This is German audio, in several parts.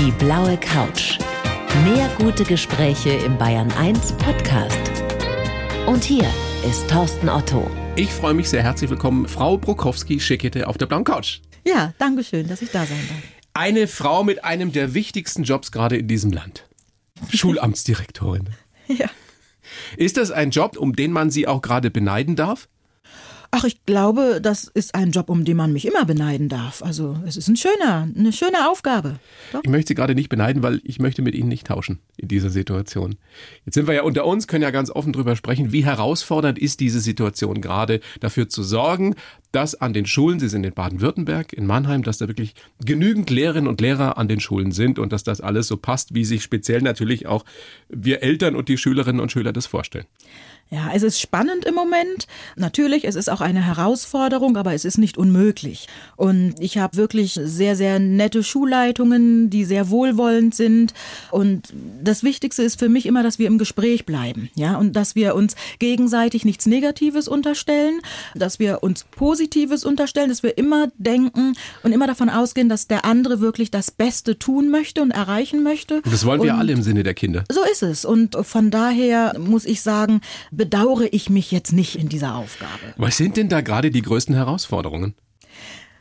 Die blaue Couch. Mehr gute Gespräche im Bayern 1 Podcast. Und hier ist Thorsten Otto. Ich freue mich sehr herzlich willkommen, Frau Brokowski-Schickete auf der blauen Couch. Ja, danke schön, dass ich da sein darf. Eine Frau mit einem der wichtigsten Jobs gerade in diesem Land. Schulamtsdirektorin. Ja. Ist das ein Job, um den man Sie auch gerade beneiden darf? Ach, ich glaube, das ist ein Job, um den man mich immer beneiden darf. Also, es ist ein schöner, eine schöne Aufgabe. Doch. Ich möchte Sie gerade nicht beneiden, weil ich möchte mit Ihnen nicht tauschen in dieser Situation. Jetzt sind wir ja unter uns, können ja ganz offen drüber sprechen, wie herausfordernd ist diese Situation gerade, dafür zu sorgen, dass an den Schulen, Sie sind in Baden-Württemberg, in Mannheim, dass da wirklich genügend Lehrerinnen und Lehrer an den Schulen sind und dass das alles so passt, wie sich speziell natürlich auch wir Eltern und die Schülerinnen und Schüler das vorstellen. Ja, es ist spannend im Moment. Natürlich, es ist auch eine Herausforderung, aber es ist nicht unmöglich. Und ich habe wirklich sehr, sehr nette Schulleitungen, die sehr wohlwollend sind. Und das Wichtigste ist für mich immer, dass wir im Gespräch bleiben. Ja, und dass wir uns gegenseitig nichts Negatives unterstellen, dass wir uns Positives unterstellen, dass wir immer denken und immer davon ausgehen, dass der andere wirklich das Beste tun möchte und erreichen möchte. Und das wollen wir und alle im Sinne der Kinder. So ist es. Und von daher muss ich sagen, bedauere ich mich jetzt nicht in dieser Aufgabe. Was sind denn da gerade die größten Herausforderungen?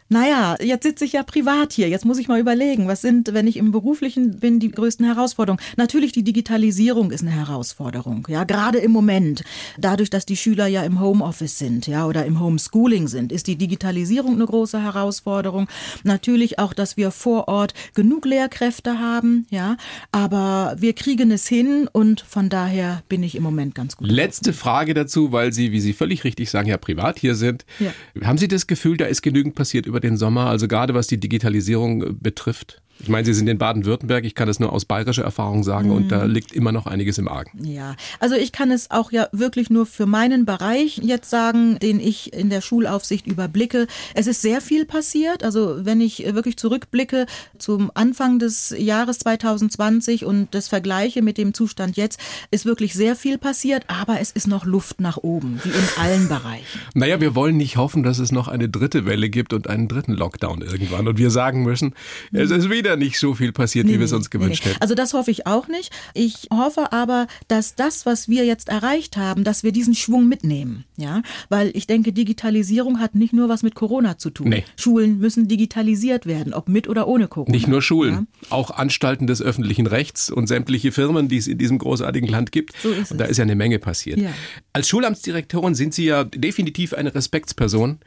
Naja, jetzt sitze ich ja privat hier. Jetzt muss ich mal überlegen, was sind, wenn ich im Beruflichen bin, die größten Herausforderungen? Natürlich die Digitalisierung ist eine Herausforderung. Ja, gerade im Moment. Dadurch, dass die Schüler ja im Homeoffice sind, ja, oder im Homeschooling sind, ist die Digitalisierung eine große Herausforderung. Natürlich auch, dass wir vor Ort genug Lehrkräfte haben, ja. Aber wir kriegen es hin und von daher bin ich im Moment ganz gut. Letzte Frage dazu, weil Sie, wie Sie völlig richtig sagen, ja privat hier sind. Ja. Haben Sie das Gefühl, da ist genügend passiert über den Sommer, also gerade was die Digitalisierung äh, betrifft? Ich meine, Sie sind in Baden-Württemberg, ich kann das nur aus bayerischer Erfahrung sagen und da liegt immer noch einiges im Argen. Ja, also ich kann es auch ja wirklich nur für meinen Bereich jetzt sagen, den ich in der Schulaufsicht überblicke. Es ist sehr viel passiert. Also wenn ich wirklich zurückblicke zum Anfang des Jahres 2020 und das vergleiche mit dem Zustand jetzt, ist wirklich sehr viel passiert, aber es ist noch Luft nach oben, wie in allen Bereichen. Naja, wir wollen nicht hoffen, dass es noch eine dritte Welle gibt und einen dritten Lockdown irgendwann und wir sagen müssen, es ist wieder nicht so viel passiert, wie wir es uns gewünscht nee. hätten. Also das hoffe ich auch nicht. Ich hoffe aber, dass das, was wir jetzt erreicht haben, dass wir diesen Schwung mitnehmen. Ja, weil ich denke, Digitalisierung hat nicht nur was mit Corona zu tun. Nee. Schulen müssen digitalisiert werden, ob mit oder ohne Corona. Nicht nur Schulen, Ja. auch Anstalten des öffentlichen Rechts und sämtliche Firmen, die es in diesem großartigen Land gibt. So ist und da es. ist ja eine Menge passiert. Ja. Als Schulamtsdirektorin sind Sie ja definitiv eine Respektsperson.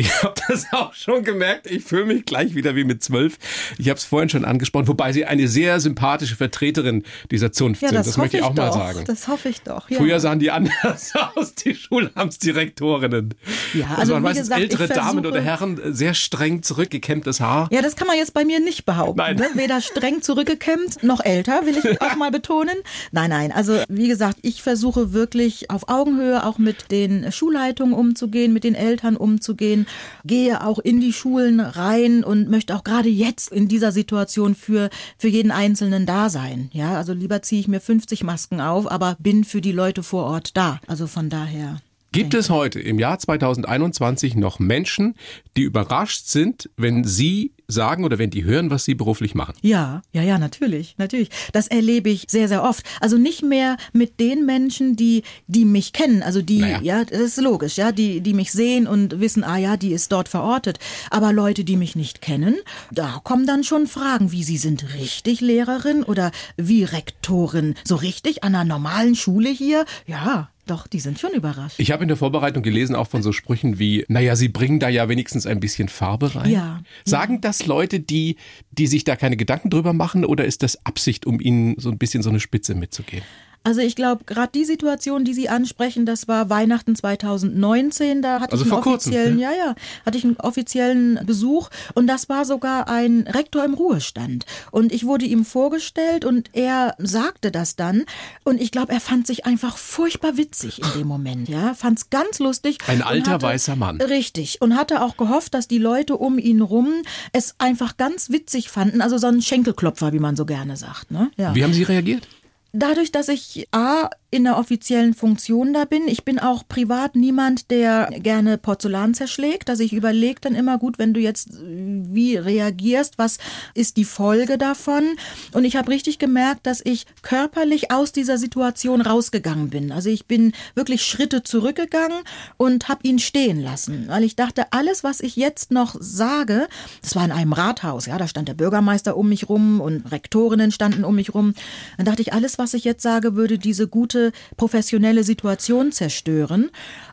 Ich habe das auch schon gemerkt. Ich fühle mich gleich wieder wie mit zwölf. Ich habe es vorhin schon angesprochen, wobei Sie eine sehr sympathische Vertreterin dieser Zunft Ja, sind. das, Das, möchte ich auch mal doch. sagen. Das hoffe ich doch. Ja. Früher sahen die anders aus, die Schulamtsdirektorinnen. Ja, das also waren wie meistens gesagt, ältere Damen versuche- oder Herren, sehr streng zurückgekämmtes Haar. Ja, das kann man jetzt bei mir nicht behaupten. Nein. Ne? Weder streng zurückgekämmt noch älter, will ich auch mal betonen. Nein, nein. Also wie gesagt, ich versuche wirklich auf Augenhöhe auch mit den Schulleitungen umzugehen, mit den Eltern umzugehen, gehe auch in die Schulen rein und möchte auch gerade jetzt in dieser Situation für, für jeden Einzelnen da sein. Ja, also lieber ziehe ich mir 50 Masken auf, aber bin für die Leute vor Ort da. Also von daher. Gibt es heute im Jahr 2021 noch Menschen, die überrascht sind, wenn Sie sagen oder wenn die hören, was Sie beruflich machen? Ja, ja, ja, natürlich, natürlich. Das erlebe ich sehr, sehr oft. Also nicht mehr mit den Menschen, die, die mich kennen, also die, Naja. ja, das ist logisch, ja, die, die mich sehen und wissen, ah ja, die ist dort verortet. Aber Leute, die mich nicht kennen, da kommen dann schon Fragen, wie sie sind richtig Lehrerin oder wie Rektorin, so richtig an einer normalen Schule hier? Ja, doch, die sind schon überrascht. Ich habe in der Vorbereitung gelesen auch von so Sprüchen wie, naja, Sie bringen da ja wenigstens ein bisschen Farbe rein. Ja, Sagen das Leute, die, die sich da keine Gedanken drüber machen oder ist das Absicht, um Ihnen so ein bisschen so eine Spitze mitzugeben? Also ich glaube, gerade die Situation, die Sie ansprechen, das war Weihnachten 2019. Da hatte Also ich einen vor kurzem, offiziellen, ja, ja, hatte ich einen offiziellen Besuch und das war sogar ein Rektor im Ruhestand. Und ich wurde ihm vorgestellt und er sagte das dann und ich glaube, er fand sich einfach furchtbar witzig in dem Moment. Ja, fand es ganz lustig. Ein alter hatte- weißer Mann. Richtig und hatte auch gehofft, dass die Leute um ihn rum es einfach ganz witzig fanden. Also so ein Schenkelklopfer, wie man so gerne sagt. Ne? Ja. Wie haben Sie reagiert? Dadurch, dass ich A, in der offiziellen Funktion da bin. Ich bin auch privat niemand, der gerne Porzellan zerschlägt. Also ich überlege dann immer gut, wenn du jetzt wie reagierst, was ist die Folge davon? Und ich habe richtig gemerkt, dass ich körperlich aus dieser Situation rausgegangen bin. Also ich bin wirklich Schritte zurückgegangen und habe ihn stehen lassen, weil ich dachte, alles, was ich jetzt noch sage, das war in einem Rathaus, ja, da stand der Bürgermeister um mich rum und Rektorinnen standen um mich rum. Dann dachte ich, alles, was ich jetzt sage, würde diese gute professionelle Situation zerstören.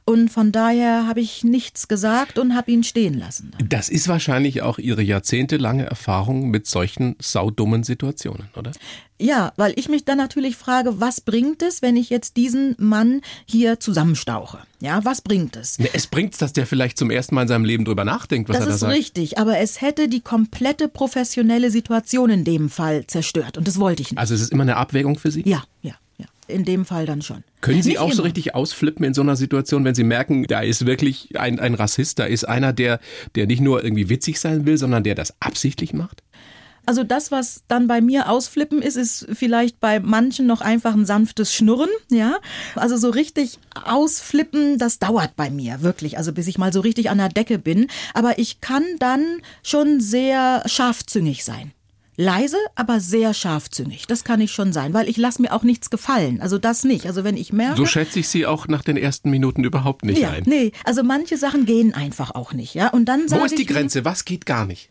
Und von daher habe ich nichts gesagt und habe ihn stehen lassen. Das ist wahrscheinlich auch Ihre jahrzehntelange Erfahrung mit solchen saudummen Situationen, oder? Ja, weil ich mich dann natürlich frage, was bringt es, wenn ich jetzt diesen Mann hier zusammenstauche? Ja, was bringt es? Ne, es bringt dass der vielleicht zum ersten Mal in seinem Leben drüber nachdenkt, was das er da ist sagt. richtig, aber es hätte die komplette professionelle Situation in dem Fall zerstört und das wollte ich nicht. Also es ist immer eine Abwägung für Sie? Ja, ja. In dem Fall dann schon. Können Sie Nicht auch so immer. richtig ausflippen in so einer Situation, wenn Sie merken, da ist wirklich ein, ein Rassist, da ist einer, der, der nicht nur irgendwie witzig sein will, sondern der das absichtlich macht? Also das, was dann bei mir ausflippen ist, ist vielleicht bei manchen noch einfach ein sanftes Schnurren, ja. Also so richtig ausflippen, das dauert bei mir wirklich, also bis ich mal so richtig an der Decke bin. Aber ich kann dann schon sehr scharfzüngig sein. Leise, aber sehr scharfzüngig. Das kann ich schon sein, weil ich lasse mir auch nichts gefallen. Also das nicht. Also wenn ich merke. So schätze ich Sie auch nach den ersten Minuten überhaupt nicht ja, ein. nee, also manche Sachen gehen einfach auch nicht, ja. Und dann Wo ist die Grenze? Was geht gar nicht?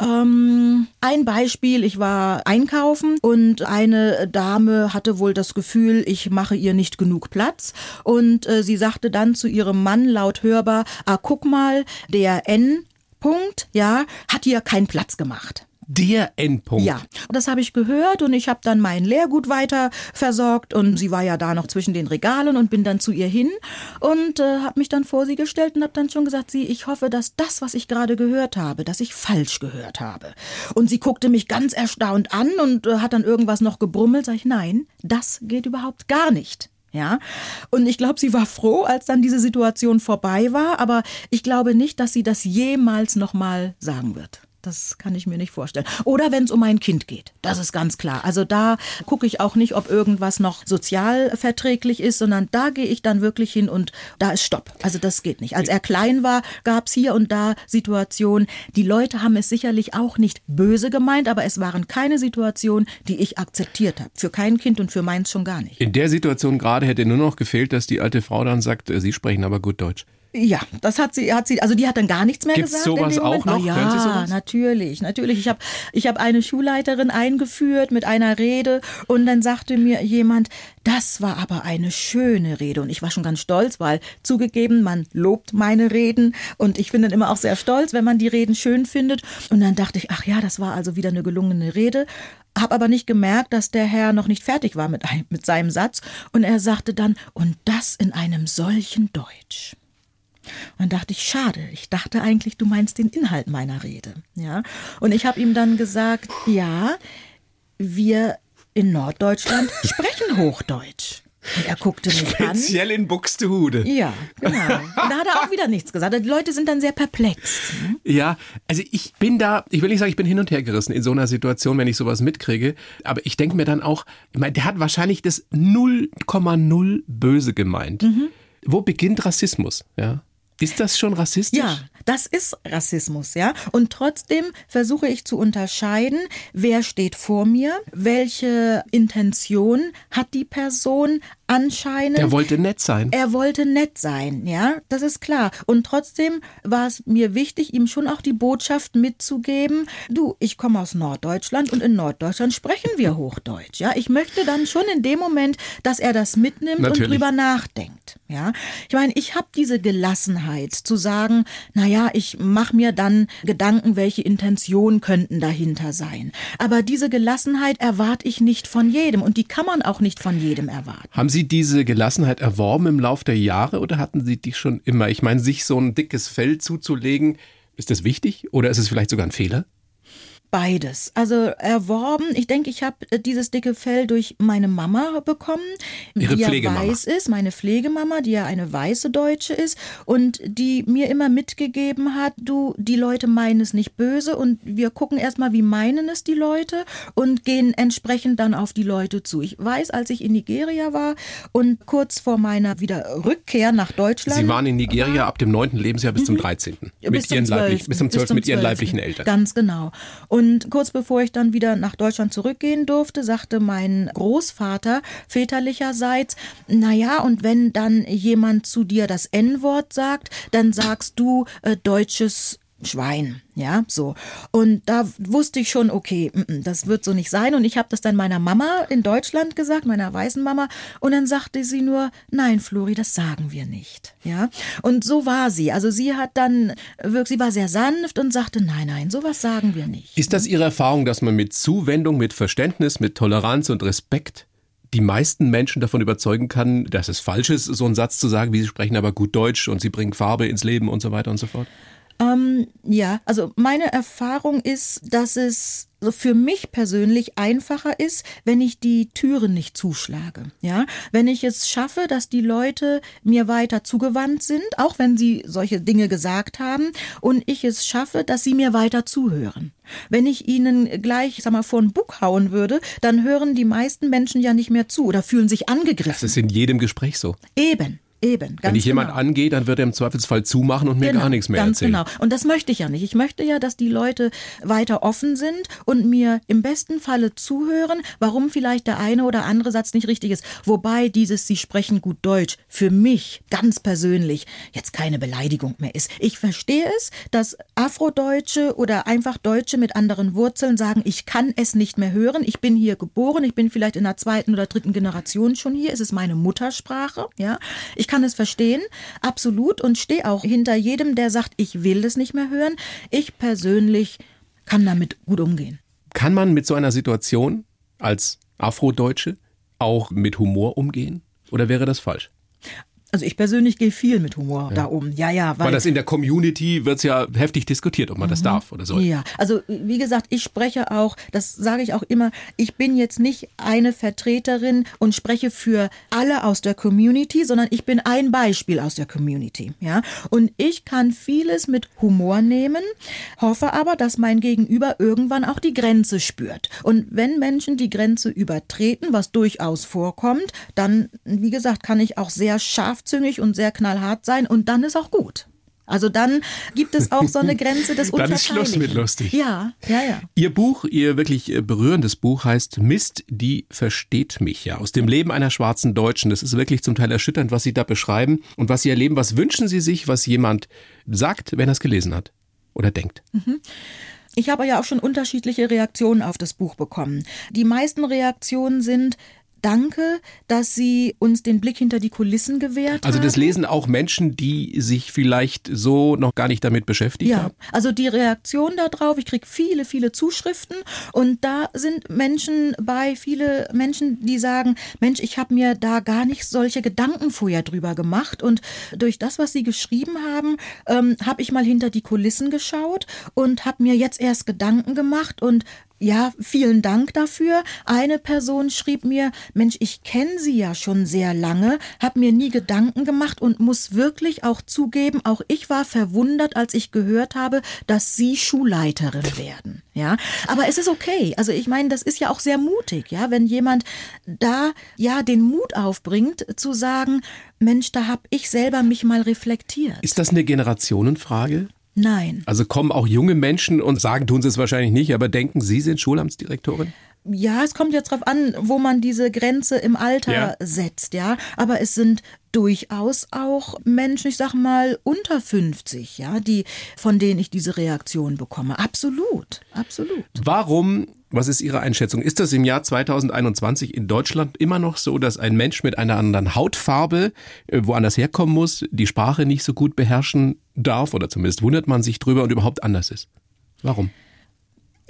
Ähm, ein Beispiel, ich war einkaufen und eine Dame hatte wohl das Gefühl, ich mache ihr nicht genug Platz und äh, sie sagte dann zu ihrem Mann laut hörbar, ah, guck mal, der N-Punkt, ja, hat ihr keinen Platz gemacht. Der Endpunkt. Ja, das habe ich gehört und ich habe dann mein Lehrgut weiter versorgt und sie war ja da noch zwischen den Regalen und bin dann zu ihr hin und äh, habe mich dann vor sie gestellt und habe dann schon gesagt, sie, ich hoffe, dass das, was ich gerade gehört habe, dass ich falsch gehört habe. Und sie guckte mich ganz erstaunt an und äh, hat dann irgendwas noch gebrummelt. Sag ich, nein, das geht überhaupt gar nicht. Ja, und ich glaube, sie war froh, als dann diese Situation vorbei war, aber ich glaube nicht, dass sie das jemals nochmal sagen wird. Das kann ich mir nicht vorstellen. Oder wenn es um ein Kind geht. Das ist ganz klar. Also da gucke ich auch nicht, ob irgendwas noch sozial verträglich ist, sondern da gehe ich dann wirklich hin und da ist Stopp. Also das geht nicht. Als er klein war, gab es hier und da Situationen. Die Leute haben es sicherlich auch nicht böse gemeint, aber es waren keine Situationen, die ich akzeptiert habe. Für kein Kind und für meins schon gar nicht. In der Situation gerade hätte nur noch gefehlt, dass die alte Frau dann sagt, äh, Sie sprechen aber gut Deutsch. Ja, das hat sie, hat sie, also die hat dann gar nichts mehr Gibt's gesagt. sowas in dem Moment. auch noch? Sie ja, sowas? natürlich, natürlich. Ich habe ich hab eine Schulleiterin eingeführt mit einer Rede und dann sagte mir jemand, das war aber eine schöne Rede und ich war schon ganz stolz, weil zugegeben, man lobt meine Reden und ich bin dann immer auch sehr stolz, wenn man die Reden schön findet und dann dachte ich, ach ja, das war also wieder eine gelungene Rede. Hab aber nicht gemerkt, dass der Herr noch nicht fertig war mit, mit seinem Satz und er sagte dann, und das in einem solchen Deutsch. Und dann dachte ich, schade. Ich dachte eigentlich, du meinst den Inhalt meiner Rede. Ja. Und ich habe ihm dann gesagt, ja, wir in Norddeutschland sprechen Hochdeutsch. Und er guckte mich an. Speziell in Buxtehude. Ja, genau. Und da hat er auch wieder nichts gesagt. Die Leute sind dann sehr perplex. Ja, also ich bin da, ich will nicht sagen, ich bin hin und her gerissen in so einer Situation, wenn ich sowas mitkriege. Aber ich denke mir dann auch, ich meine, der hat wahrscheinlich das 0,0 böse gemeint. Mhm. Wo beginnt Rassismus? Ja. Ist das schon rassistisch? Ja, das ist Rassismus, ja. Und trotzdem versuche ich zu unterscheiden, wer steht vor mir, welche Intention hat die Person anscheinend. Der wollte nett sein. Er wollte nett sein, ja, das ist klar. Und trotzdem war es mir wichtig, ihm schon auch die Botschaft mitzugeben, du, ich komme aus Norddeutschland und in Norddeutschland sprechen wir Hochdeutsch, ja. Ich möchte dann schon in dem Moment, dass er das mitnimmt Natürlich. und drüber nachdenkt, ja. Ich meine, ich habe diese Gelassenheit zu sagen, na ja, ich mache mir dann Gedanken, welche Intentionen könnten dahinter sein. Aber diese Gelassenheit erwarte ich nicht von jedem und die kann man auch nicht von jedem erwarten. Haben Sie diese Gelassenheit erworben im Lauf der Jahre oder hatten Sie die schon immer? Ich meine, sich so ein dickes Fell zuzulegen, ist das wichtig oder ist es vielleicht sogar ein Fehler? Beides. Also erworben, ich denke, ich habe dieses dicke Fell durch meine Mama bekommen, Ihre die ja weiß ist, meine Pflegemama, die ja eine weiße Deutsche ist und die mir immer mitgegeben hat, du, die Leute meinen es nicht böse und wir gucken erstmal, wie meinen es die Leute und gehen entsprechend dann auf die Leute zu. Ich weiß, als ich in Nigeria war und kurz vor meiner wieder Rückkehr nach Deutschland. Sie waren in Nigeria ab dem 9. Lebensjahr bis zum 13. Ja, mit zum ihren 12. leiblich, bis zum 12. mit ihren 12.. leiblichen Eltern. Ganz genau. Und kurz bevor ich dann wieder nach Deutschland zurückgehen durfte, sagte mein Großvater väterlicherseits, na ja, und wenn dann jemand zu dir das N-Wort sagt, dann sagst du äh, deutsches Schwein, ja, so. Und da wusste ich schon, okay, das wird so nicht sein. Und ich habe das dann meiner Mama in Deutschland gesagt, meiner weißen Mama. Und dann sagte sie nur, nein, Flori, das sagen wir nicht, ja. Und so war sie. Also sie hat dann wirklich, sie war sehr sanft und sagte, nein, nein, sowas sagen wir nicht. Ist das Ihre Erfahrung, dass man mit Zuwendung, mit Verständnis, mit Toleranz und Respekt die meisten Menschen davon überzeugen kann, dass es falsch ist, so einen Satz zu sagen, wie sie sprechen aber gut Deutsch und sie bringen Farbe ins Leben und so weiter und so fort? Ähm, ja, also meine Erfahrung ist, dass es so für mich persönlich einfacher ist, wenn ich die Türen nicht zuschlage. Ja, wenn ich es schaffe, dass die Leute mir weiter zugewandt sind, auch wenn sie solche Dinge gesagt haben, und ich es schaffe, dass sie mir weiter zuhören. Wenn ich ihnen gleich, sag mal, vor den Bug hauen würde, dann hören die meisten Menschen ja nicht mehr zu oder fühlen sich Das angegriffen. ist in jedem Gespräch so. Eben. Eben, ganz Wenn ich jemand genau. angehe, dann wird er im Zweifelsfall zumachen und mir gar nichts mehr ganz erzählen. genau. Und das möchte ich ja nicht. Ich möchte ja, dass die Leute weiter offen sind und mir im besten Falle zuhören, warum vielleicht der eine oder andere Satz nicht richtig ist. Wobei dieses Sie sprechen gut Deutsch für mich ganz persönlich jetzt keine Beleidigung mehr ist. Ich verstehe es, dass Afrodeutsche oder einfach Deutsche mit anderen Wurzeln sagen, ich kann es nicht mehr hören. Ich bin hier geboren, ich bin vielleicht in der zweiten oder dritten Generation schon hier. Es ist meine Muttersprache, ja. Ich kann es verstehen, absolut, und stehe auch hinter jedem, der sagt, ich will es nicht mehr hören. Ich persönlich kann damit gut umgehen. Kann man mit so einer Situation als Afrodeutsche auch mit Humor umgehen? Oder wäre das falsch? Also ich persönlich gehe viel mit Humor da um. Ja, ja, Weil das in der Community wird ja heftig diskutiert, ob man das darf oder soll. Ja, also wie gesagt, ich spreche auch, das sage ich auch immer, ich bin jetzt nicht eine Vertreterin und spreche für alle aus der Community, sondern ich bin ein Beispiel aus der Community, ja? Und ich kann vieles mit Humor nehmen, hoffe aber, dass mein Gegenüber irgendwann auch die Grenze spürt. Und wenn Menschen die Grenze übertreten, was durchaus vorkommt, dann wie gesagt, kann ich auch sehr scharfzüngig und sehr knallhart sein und dann ist auch gut. Also dann gibt es auch so eine Grenze des Dann ist Schluss mit lustig. Ja, ja, ja. Ihr Buch, Ihr wirklich äh, berührendes Buch heißt Mist, die versteht mich ja. Aus dem Leben einer schwarzen Deutschen. Das ist wirklich zum Teil erschütternd, was Sie da beschreiben und was Sie erleben. Was wünschen Sie sich, was jemand sagt, wenn er es gelesen hat oder denkt? Ich habe ja auch schon unterschiedliche Reaktionen auf das Buch bekommen. Die meisten Reaktionen sind, Danke, dass Sie uns den Blick hinter die Kulissen gewährt Also haben. das lesen auch Menschen, die sich vielleicht so noch gar nicht damit beschäftigt Ja, haben. also die Reaktion darauf, ich kriege viele, viele Zuschriften und da sind Menschen bei, viele Menschen, die sagen, Mensch, ich habe mir da gar nicht solche Gedanken vorher drüber gemacht und durch das, was sie geschrieben haben, ähm, habe ich mal hinter die Kulissen geschaut und habe mir jetzt erst Gedanken gemacht und ja, vielen Dank dafür. Eine Person schrieb mir, Mensch, ich kenne Sie ja schon sehr lange, habe mir nie Gedanken gemacht und muss wirklich auch zugeben, auch ich war verwundert, als ich gehört habe, dass Sie Schulleiterin werden. Ja, aber es ist okay. Also ich meine, das ist ja auch sehr mutig, ja, wenn jemand da ja den Mut aufbringt zu sagen, Mensch, da habe ich selber mich mal reflektiert. Ist das eine Generationenfrage? Nein. Also kommen auch junge Menschen und sagen, tun sie es wahrscheinlich nicht, aber denken, Sie sind Schulamtsdirektorin? Ja, es kommt jetzt drauf an, wo man diese Grenze im Alter Ja. setzt, ja. Aber es sind durchaus auch Menschen, ich sag mal, unter 50, ja, die, von denen ich diese Reaktion bekomme. Absolut, absolut. Warum, was ist Ihre Einschätzung, ist das im Jahr 2021 in Deutschland immer noch so, dass ein Mensch mit einer anderen Hautfarbe äh, woanders herkommen muss, die Sprache nicht so gut beherrschen darf oder zumindest wundert man sich drüber und überhaupt anders ist? Warum?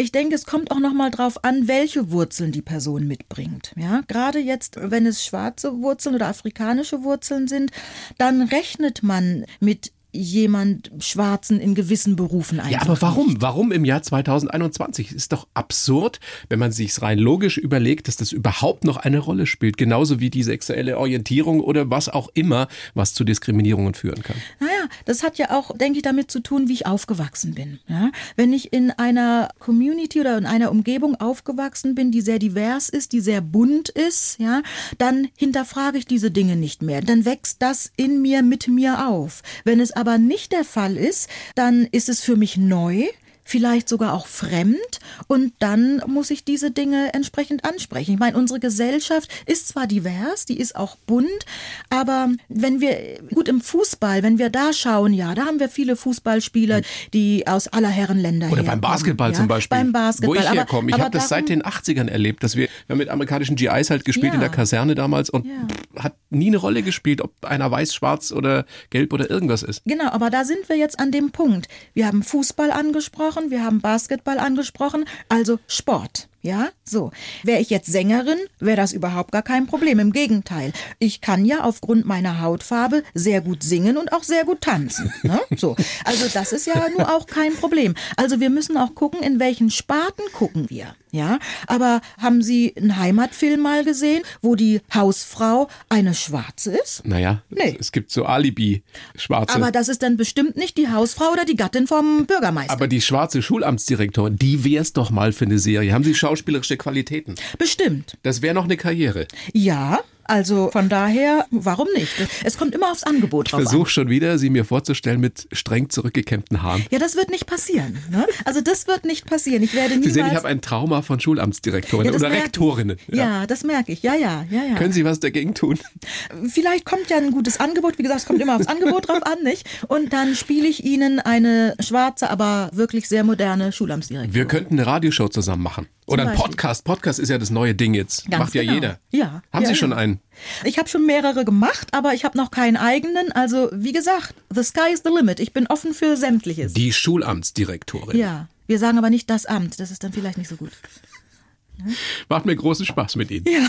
Ich denke, es kommt auch noch mal drauf an, welche Wurzeln die Person mitbringt. Ja, gerade jetzt, wenn es schwarze Wurzeln oder afrikanische Wurzeln sind, dann rechnet man mit jemand Schwarzen in gewissen Berufen einfach Ja, aber warum? Nicht. Warum im Jahr 2021? Ist doch absurd, wenn man sich rein logisch überlegt, dass das überhaupt noch eine Rolle spielt. Genauso wie die sexuelle Orientierung oder was auch immer, was zu Diskriminierungen führen kann. Naja, das hat ja auch, denke ich, damit zu tun, wie ich aufgewachsen bin. Ja? Wenn ich in einer Community oder in einer Umgebung aufgewachsen bin, die sehr divers ist, die sehr bunt ist, ja, dann hinterfrage ich diese Dinge nicht mehr. Dann wächst das in mir, mit mir auf. Wenn es aber nicht der Fall ist, dann ist es für mich neu vielleicht sogar auch fremd und dann muss ich diese Dinge entsprechend ansprechen. Ich meine, unsere Gesellschaft ist zwar divers, die ist auch bunt, aber wenn wir gut im Fußball, wenn wir da schauen, ja, da haben wir viele Fußballspieler, die aus aller Herren Länder Oder beim Basketball ja, zum Beispiel. Beim Basketball. Wo ich herkomme. Ich habe das seit den 80ern erlebt, dass wir, wir haben mit amerikanischen GIs halt gespielt Ja. in der Kaserne damals und Ja. hat nie eine Rolle gespielt, ob einer weiß, schwarz oder gelb oder irgendwas ist. Genau, aber da sind wir jetzt an dem Punkt. Wir haben Fußball angesprochen, wir haben Basketball angesprochen, also Sport. Ja, so. Wäre ich jetzt Sängerin, wäre das überhaupt gar kein Problem. Im Gegenteil. Ich kann ja aufgrund meiner Hautfarbe sehr gut singen und auch sehr gut tanzen. Ne? So. Also das ist ja nur auch kein Problem. Also wir müssen auch gucken, in welchen Sparten gucken wir. Ja, aber haben Sie einen Heimatfilm mal gesehen, wo die Hausfrau eine Schwarze ist? Naja, Nee. es, gibt so Alibi-Schwarze. Aber das ist dann bestimmt nicht die Hausfrau oder die Gattin vom Bürgermeister. Aber die schwarze Schulamtsdirektorin, die wär's doch mal für eine Serie. Haben Sie schauspielerische Qualitäten? bestimmt. Das wäre noch eine Karriere. Ja, also von daher, warum nicht? Es kommt immer aufs Angebot Ich drauf an. versuche schon wieder, sie mir vorzustellen mit streng zurückgekämmten Haaren. Ja, das wird nicht passieren. Ne? Also das wird nicht passieren. Ich werde Sie niemals... sehen, ich habe ein Trauma von Schulamtsdirektorinnen Ja, das oder merke ich. Rektorinnen. Ja. das merke ich. Ja, ja, ja, ja. Können Sie was dagegen tun? Vielleicht kommt ja ein gutes Angebot. Wie gesagt, es kommt immer aufs Angebot drauf an, nicht? Und dann spiele ich Ihnen eine schwarze, aber wirklich sehr moderne Schulamtsdirektorin. Wir könnten eine Radioshow zusammen machen. Oder ein. Podcast. Podcast ist ja das neue Ding jetzt. Ganz Macht ja genau. jeder. Ja. Haben ja, Sie schon ja. Ich habe schon mehrere gemacht, aber ich habe noch keinen eigenen. Also wie gesagt, the sky is the limit. Ich bin offen für sämtliches. Die Schulamtsdirektorin. ja, wir sagen aber nicht das Amt. Das ist dann vielleicht nicht so gut. Macht mir großen Spaß mit Ihnen. Ja,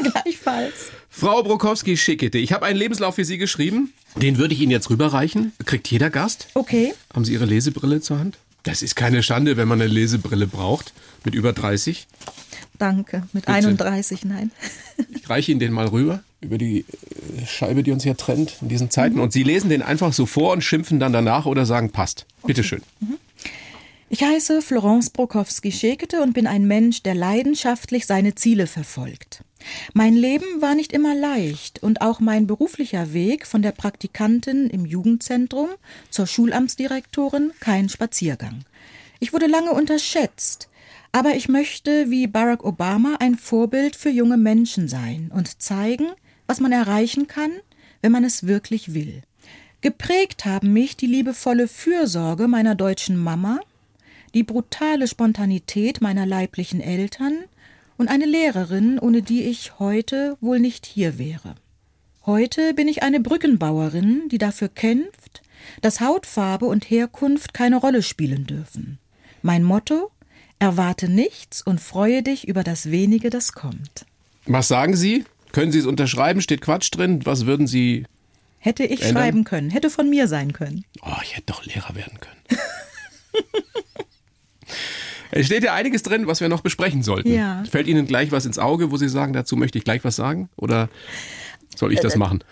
gleichfalls. Frau Brokowski-Schickete, ich habe einen Lebenslauf für Sie geschrieben. Den würde ich Ihnen jetzt rüberreichen. Kriegt jeder Gast. Okay. Haben Sie Ihre Lesebrille zur Hand? Das ist keine Schande, wenn man eine Lesebrille braucht. Mit über 30. Danke. Mit 31, nein. Ich reiche Ihnen den mal rüber. Über die äh, Scheibe, die uns hier trennt in diesen Zeiten. Und Sie lesen den einfach so vor und schimpfen dann danach oder sagen, passt. Bitteschön. Ich heiße Florence Brokowski-Schekete und bin ein Mensch, der leidenschaftlich seine Ziele verfolgt. Mein Leben war nicht immer leicht und auch mein beruflicher Weg von der Praktikantin im Jugendzentrum zur Schulamtsdirektorin kein Spaziergang. Ich wurde lange unterschätzt, aber ich möchte wie Barack Obama ein Vorbild für junge Menschen sein und zeigen, was man erreichen kann, wenn man es wirklich will. Geprägt haben mich die liebevolle Fürsorge meiner deutschen Mama, die brutale Spontanität meiner leiblichen Eltern und eine Lehrerin, ohne die ich heute wohl nicht hier wäre. Heute bin ich eine Brückenbauerin, die dafür kämpft, dass Hautfarbe und Herkunft keine Rolle spielen dürfen. Mein Motto Erwarte nichts und freue dich über das wenige, das kommt. Was sagen Sie? Können Sie es unterschreiben? Steht Quatsch drin? Was würden Sie. Hätte ich Ändern? schreiben können, hätte von mir sein können. Oh, ich hätte doch Lehrer werden können. Es steht ja einiges drin, was wir noch besprechen sollten. Ja. Fällt Ihnen gleich was ins Auge, wo Sie sagen, dazu möchte ich gleich was sagen? Oder soll ich das machen?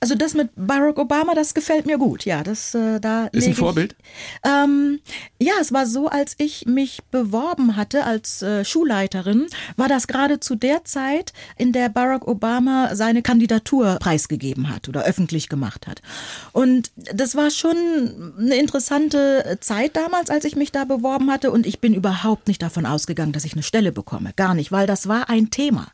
Also das mit Barack Obama, das gefällt mir gut. Ja, das äh, da Ist ein Vorbild? Ich, ähm, ja, es war so, als ich mich beworben hatte als äh, Schulleiterin, war das gerade zu der Zeit, in der Barack Obama seine Kandidatur preisgegeben hat oder öffentlich gemacht hat. Und das war schon eine interessante Zeit damals, als ich mich da beworben hatte. Und ich bin überhaupt nicht davon ausgegangen, dass ich eine Stelle bekomme. Gar nicht, weil das war ein Thema.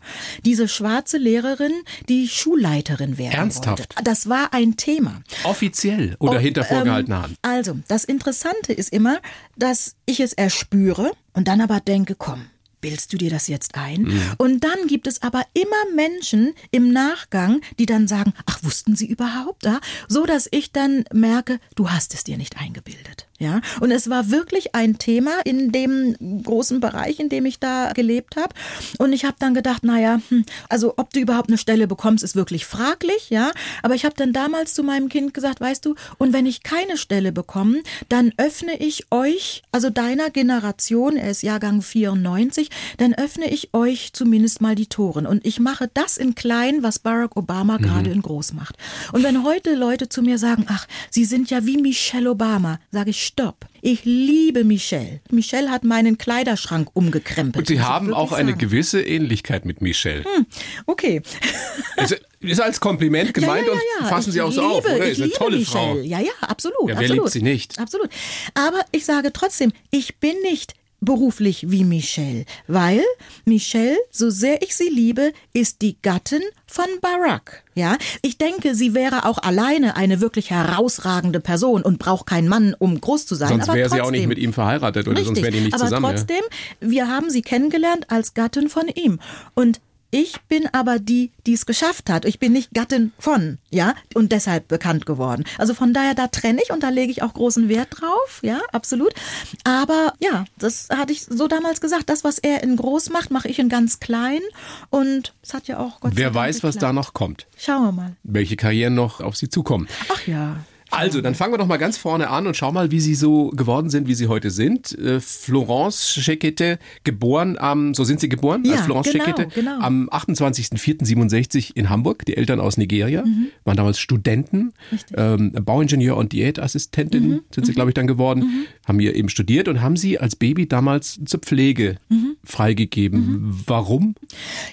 Diese schwarze Lehrerin, die Schulleiterin werden Ernsthaft? wollte. Das war ein Thema. Offiziell oder Und, hinter vorgehaltener ähm, Hand? Also, das Interessante ist immer, dass ich es erspüre und dann aber denke, komm, bildest du dir das jetzt ein? Mhm. Und dann gibt es aber immer Menschen im Nachgang, die dann sagen, ach, wussten sie überhaupt da? So, dass ich dann merke, du hast es dir nicht eingebildet. Ja, und es war wirklich ein Thema in dem großen Bereich, in dem ich da gelebt habe. Und ich habe dann gedacht, naja, hm, also ob du überhaupt eine Stelle bekommst, ist wirklich fraglich, ja. Aber ich habe dann damals zu meinem Kind gesagt, weißt du, und wenn ich keine Stelle bekomme, dann öffne ich euch, also deiner Generation, er ist Jahrgang 94, dann öffne ich euch zumindest mal die Toren. Und ich mache das in klein, was Barack Obama mhm. gerade in groß macht. Und wenn heute Leute zu mir sagen, ach, sie sind ja wie Michelle Obama, sage ich, stopp. Ich liebe Michelle. Michelle hat meinen Kleiderschrank umgekrempelt. Und Sie haben auch sagen. eine gewisse Ähnlichkeit mit Michelle. Hm, okay. Also, ist als Kompliment gemeint ja, ja, ja, und fassen Sie auch so auf, oder? Ist eine tolle Michelle. Frau. Ja, ja, absolut. Ja, wer absolut. liebt sie nicht? Absolut. Aber ich sage trotzdem, ich bin nicht beruflich wie Michelle, weil Michelle, so sehr ich sie liebe, ist die Gattin von Barack. Ja, ich denke, sie wäre auch alleine eine wirklich herausragende Person und braucht keinen Mann, um groß zu sein. Sonst wäre sie auch nicht mit ihm verheiratet oder richtig, sonst wären die nicht aber zusammen. Aber trotzdem, ja. wir haben sie kennengelernt als Gattin von ihm und ich bin aber die, die es geschafft hat. Ich bin nicht Gattin von, ja, und deshalb bekannt geworden. Also von daher, da trenne ich und da lege ich auch großen Wert drauf, ja, absolut. Aber ja, das hatte ich so damals gesagt. Das, was er in groß macht, mache ich in ganz klein. Und es hat ja auch Gott Wer weiß, was da noch kommt. Schauen wir mal. Welche Karrieren noch auf Sie zukommen. Ach ja. Also, dann fangen wir doch mal ganz vorne an und schau mal, wie Sie so geworden sind, wie Sie heute sind. Äh, Florence Schekete, geboren am, so sind Sie geboren, ja, als Florence genau, Schekete, genau. am 28.04.67 in Hamburg. Die Eltern aus Nigeria, mhm. waren damals Studenten, ähm, Bauingenieur und Diätassistentin mhm. sind Sie, mhm. glaube ich, dann geworden, mhm. haben hier eben studiert und haben Sie als Baby damals zur Pflege mhm. freigegeben. Mhm. Warum?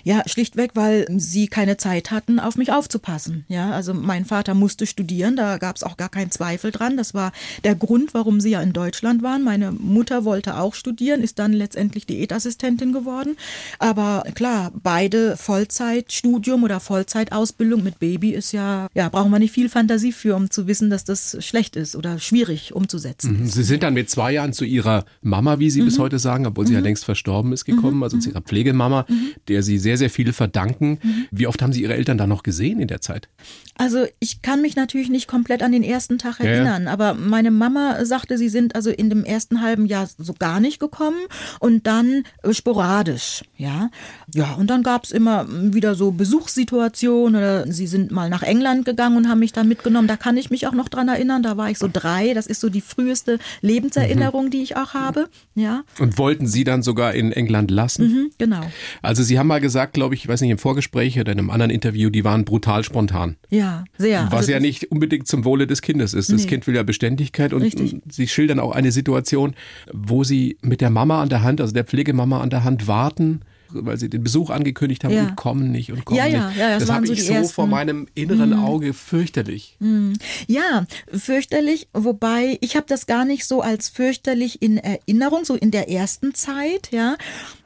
Ja, schlichtweg, weil Sie keine Zeit hatten, auf mich aufzupassen. Ja, also mein Vater musste studieren, da gab es auch gar gar kein Zweifel dran. Das war der Grund, warum sie ja in Deutschland waren. Meine Mutter wollte auch studieren, ist dann letztendlich Diätassistentin geworden. Aber klar, beide Vollzeitstudium oder Vollzeitausbildung mit Baby ist ja, ja, brauchen wir nicht viel Fantasie für, um zu wissen, dass das schlecht ist oder schwierig umzusetzen. Mhm. Sie sind dann mit zwei Jahren zu ihrer Mama, wie Sie mhm. bis heute sagen, obwohl sie ja mhm. längst verstorben ist, gekommen, mhm. also zu ihrer Pflegemama, mhm. der Sie sehr, sehr viel verdanken. Wie oft haben Sie Ihre Eltern da noch gesehen in der Zeit? Also ich kann mich natürlich nicht komplett an den ersten Tag erinnern, ja, aber meine Mama sagte, sie sind also in dem ersten halben Jahr so gar nicht gekommen und dann äh, sporadisch, ja. Ja, und dann gab es immer wieder so Besuchssituationen oder sie sind mal nach England gegangen und haben mich dann mitgenommen. Da kann ich mich auch noch dran erinnern, da war ich so drei, das ist so die früheste Lebenserinnerung, mhm. die ich auch habe, ja. Und wollten Sie dann sogar in England lassen? Mhm, genau. Also Sie haben mal gesagt, glaube ich, ich weiß nicht, im Vorgespräch oder in einem anderen Interview, die waren brutal spontan. Ja. Sehr. Was also ja nicht unbedingt zum Wohle des Kindes ist. Das nee. Kind will ja Beständigkeit und, und, Sie schildern auch eine Situation, wo Sie mit der Mama an der Hand, also der Pflegemama an der Hand warten weil sie den Besuch angekündigt haben ja. und kommen nicht und kommen ja, ja, nicht. Ja, das, das habe ich so ersten. vor meinem inneren mm. Auge fürchterlich. Mm. Ja, fürchterlich, wobei ich habe das gar nicht so als fürchterlich in Erinnerung, so in der ersten Zeit, ja,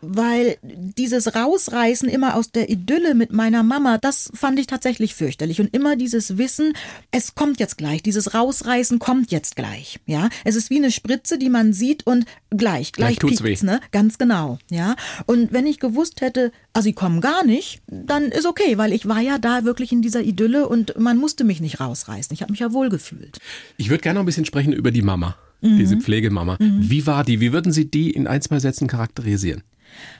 weil dieses Rausreißen immer aus der Idylle mit meiner Mama, das fand ich tatsächlich fürchterlich und immer dieses Wissen, es kommt jetzt gleich, dieses Rausreißen kommt jetzt gleich, ja. Es ist wie eine Spritze, die man sieht und gleich, gleich, gleich tut's weh. ne? Ganz genau, ja. Und wenn ich gewusst hätte, ah, sie kommen gar nicht, dann ist okay, weil ich war ja da wirklich in dieser Idylle und man musste mich nicht rausreißen. Ich habe mich ja wohl gefühlt. Ich würde gerne noch ein bisschen sprechen über die Mama, mhm. diese Pflegemama. Mhm. Wie war die? Wie würden Sie die in ein, zwei Sätzen charakterisieren?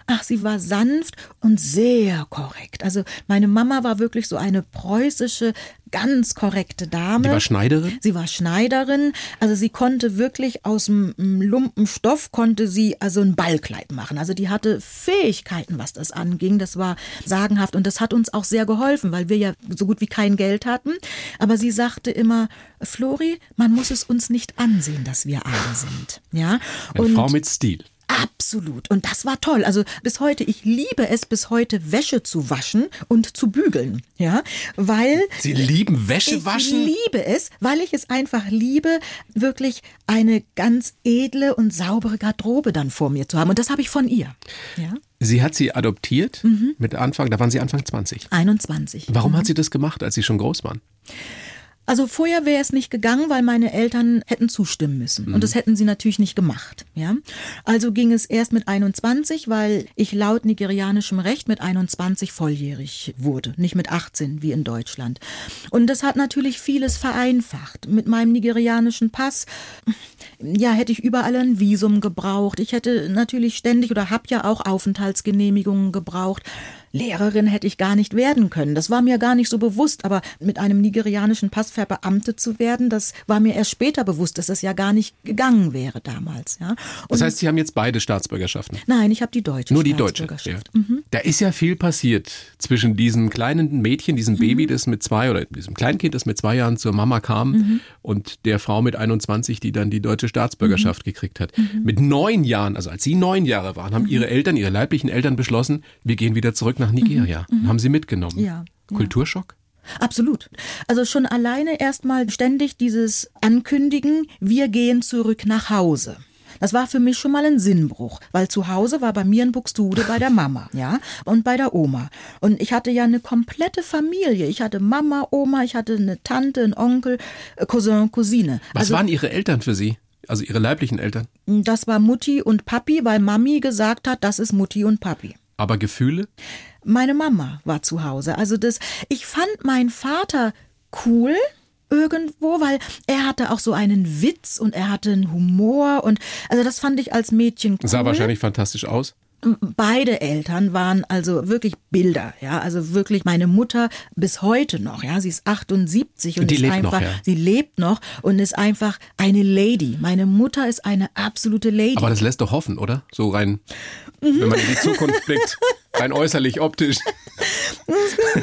Ach, sie war sanft und sehr korrekt. Also meine Mama war wirklich so eine preußische, ganz korrekte Dame. Sie war Schneiderin? Sie war Schneiderin. Also sie konnte wirklich aus dem Lumpenstoff konnte sie also ein Ballkleid machen. Also die hatte Fähigkeiten, was das anging. Das war sagenhaft und das hat uns auch sehr geholfen, weil wir ja so gut wie kein Geld hatten. Aber sie sagte immer, Flori, man muss es uns nicht ansehen, dass wir arm sind. Ja. Eine und Frau mit Stil. Absolut. Und das war toll. Also bis heute, ich liebe es bis heute, Wäsche zu waschen und zu bügeln. Ja, weil. Sie lieben Wäsche waschen? Ich liebe es, weil ich es einfach liebe, wirklich eine ganz edle und saubere Garderobe dann vor mir zu haben. Und das habe ich von ihr. Ja. Sie hat sie adoptiert mhm. mit Anfang, da waren Sie Anfang 20. 21. Warum mhm. hat sie das gemacht, als Sie schon groß waren? Also vorher wäre es nicht gegangen, weil meine Eltern hätten zustimmen müssen. Und das hätten sie natürlich nicht gemacht. Ja? Also ging es erst mit 21, weil ich laut nigerianischem Recht mit 21 volljährig wurde, nicht mit 18 wie in Deutschland. Und das hat natürlich vieles vereinfacht. Mit meinem nigerianischen Pass, ja, hätte ich überall ein Visum gebraucht. Ich hätte natürlich ständig oder habe ja auch Aufenthaltsgenehmigungen gebraucht. Lehrerin hätte ich gar nicht werden können. Das war mir gar nicht so bewusst, aber mit einem nigerianischen Pass verbeamtet zu werden, das war mir erst später bewusst, dass das ja gar nicht gegangen wäre damals. Ja. Und Das heißt, Sie haben jetzt beide Staatsbürgerschaften. nein, ich habe die deutsche Nur die deutsche. Ja. Mhm. Da ist ja viel passiert zwischen diesem kleinen Mädchen, diesem Mhm. Baby, das mit zwei oder diesem Kleinkind, das mit zwei Jahren zur Mama kam Mhm. und der Frau mit 21, die dann die deutsche Mhm. Staatsbürgerschaft gekriegt hat. Mit neun Jahren, also als sie neun Jahre waren, Mhm. haben ihre Eltern, ihre leiblichen Eltern beschlossen, wir gehen wieder zurück nach Nigeria. Und haben sie mitgenommen. Mhm. Ja. Kulturschock? Absolut. Also schon alleine erstmal ständig dieses Ankündigen, wir gehen zurück nach Hause. Das war für mich schon mal ein Sinnbruch, weil zu Hause war bei mir in Buxtehude bei der Mama, ja, und bei der Oma. Und ich hatte ja eine komplette Familie. Ich hatte Mama, Oma, ich hatte eine Tante, einen Onkel, äh, Cousin, Cousine. Was also waren ihre Eltern für sie? Also ihre leiblichen Eltern? das war Mutti und Papi, weil Mami gesagt hat, das ist Mutti und Papi. Aber Gefühle? Meine Mama war zu Hause. Also das, ich fand meinen Vater cool irgendwo, weil er hatte auch so einen Witz und er hatte einen Humor und also das fand ich als Mädchen cool. Sah wahrscheinlich fantastisch aus. Beide Eltern waren also wirklich Bilder, ja, also wirklich meine Mutter bis heute noch, ja, sie ist 78 und Die ist lebt noch, einfach, ja. sie lebt noch und ist einfach eine Lady. Meine Mutter ist eine absolute Lady. Aber das lässt doch hoffen, oder? So rein, wenn man in die Zukunft blickt, rein äußerlich, optisch.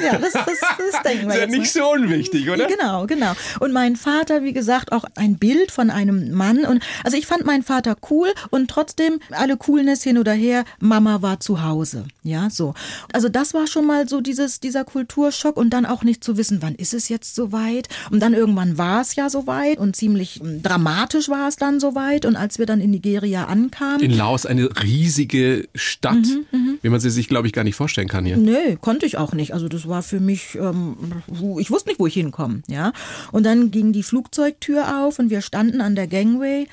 ja, das, das, das denken wir Ist ja jetzt mal. nicht so unwichtig, oder? Genau, genau. Und mein Vater, wie gesagt, auch ein Bild von einem Mann. Und also ich fand meinen Vater cool und trotzdem alle Coolness hin oder her. Mama war zu Hause. Ja, so. Also das war schon mal so dieses, dieser Kulturschock und dann auch nicht zu wissen, wann ist es jetzt soweit? Und dann irgendwann war es ja soweit und ziemlich mm, dramatisch war es dann soweit. Und als wir dann in Nigeria ankamen. In Laos eine riesige Stadt, Mhm, wie man sie sich, glaube ich, gar nicht vorstellen kann hier. Nee, konnte ich auch nicht. Also das war für mich, ähm, ich wusste nicht, wo ich hinkomme. Ja? Und dann ging die Flugzeugtür auf und wir standen an der Gangway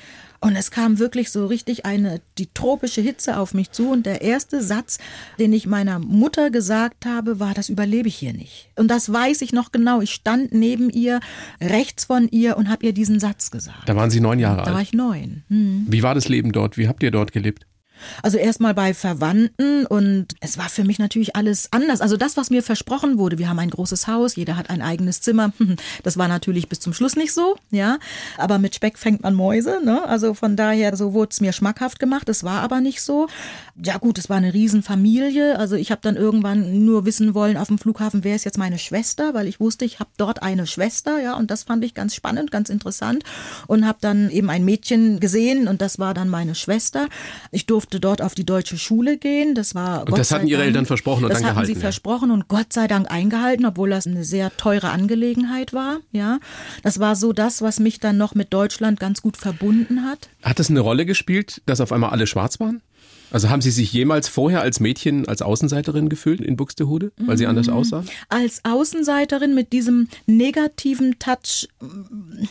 und es kam wirklich so richtig eine, die tropische Hitze auf mich zu und der erste Satz, den ich meiner Mutter gesagt habe, war, das überlebe ich hier nicht. Und das weiß ich noch genau. Ich stand neben ihr, rechts von ihr und habe ihr diesen Satz gesagt. Da waren Sie neun Jahre Da war alt. ich neun. Hm. Wie war das Leben dort? Wie habt ihr dort gelebt? Also erstmal bei Verwandten und es war für mich natürlich alles anders. Also das, was mir versprochen wurde, wir haben ein großes Haus, jeder hat ein eigenes Zimmer. Das war natürlich bis zum Schluss nicht so, ja. Aber mit Speck fängt man Mäuse, ne? Also von daher, so wurde es mir schmackhaft gemacht. Das war aber nicht so. Ja gut, es war eine Riesenfamilie. Also ich habe dann irgendwann nur wissen wollen auf dem Flughafen, wer ist jetzt meine Schwester, weil ich wusste, ich habe dort eine Schwester, ja. Und das fand ich ganz spannend, ganz interessant und habe dann eben ein Mädchen gesehen und das war dann meine Schwester. Ich durfte dort auf die deutsche Schule gehen. Das war Und das hatten Ihre Eltern versprochen und das dann hatten gehalten, sie ja. versprochen und Gott sei Dank eingehalten, obwohl das eine sehr teure Angelegenheit war. Ja, das war so das, was mich dann noch mit Deutschland ganz gut verbunden hat. Hat es eine Rolle gespielt, dass auf einmal alle schwarz waren? Also haben Sie sich jemals vorher als Mädchen, als Außenseiterin gefühlt in Buxtehude, weil Sie Mhm. anders aussahen? Als Außenseiterin mit diesem negativen Touch mm,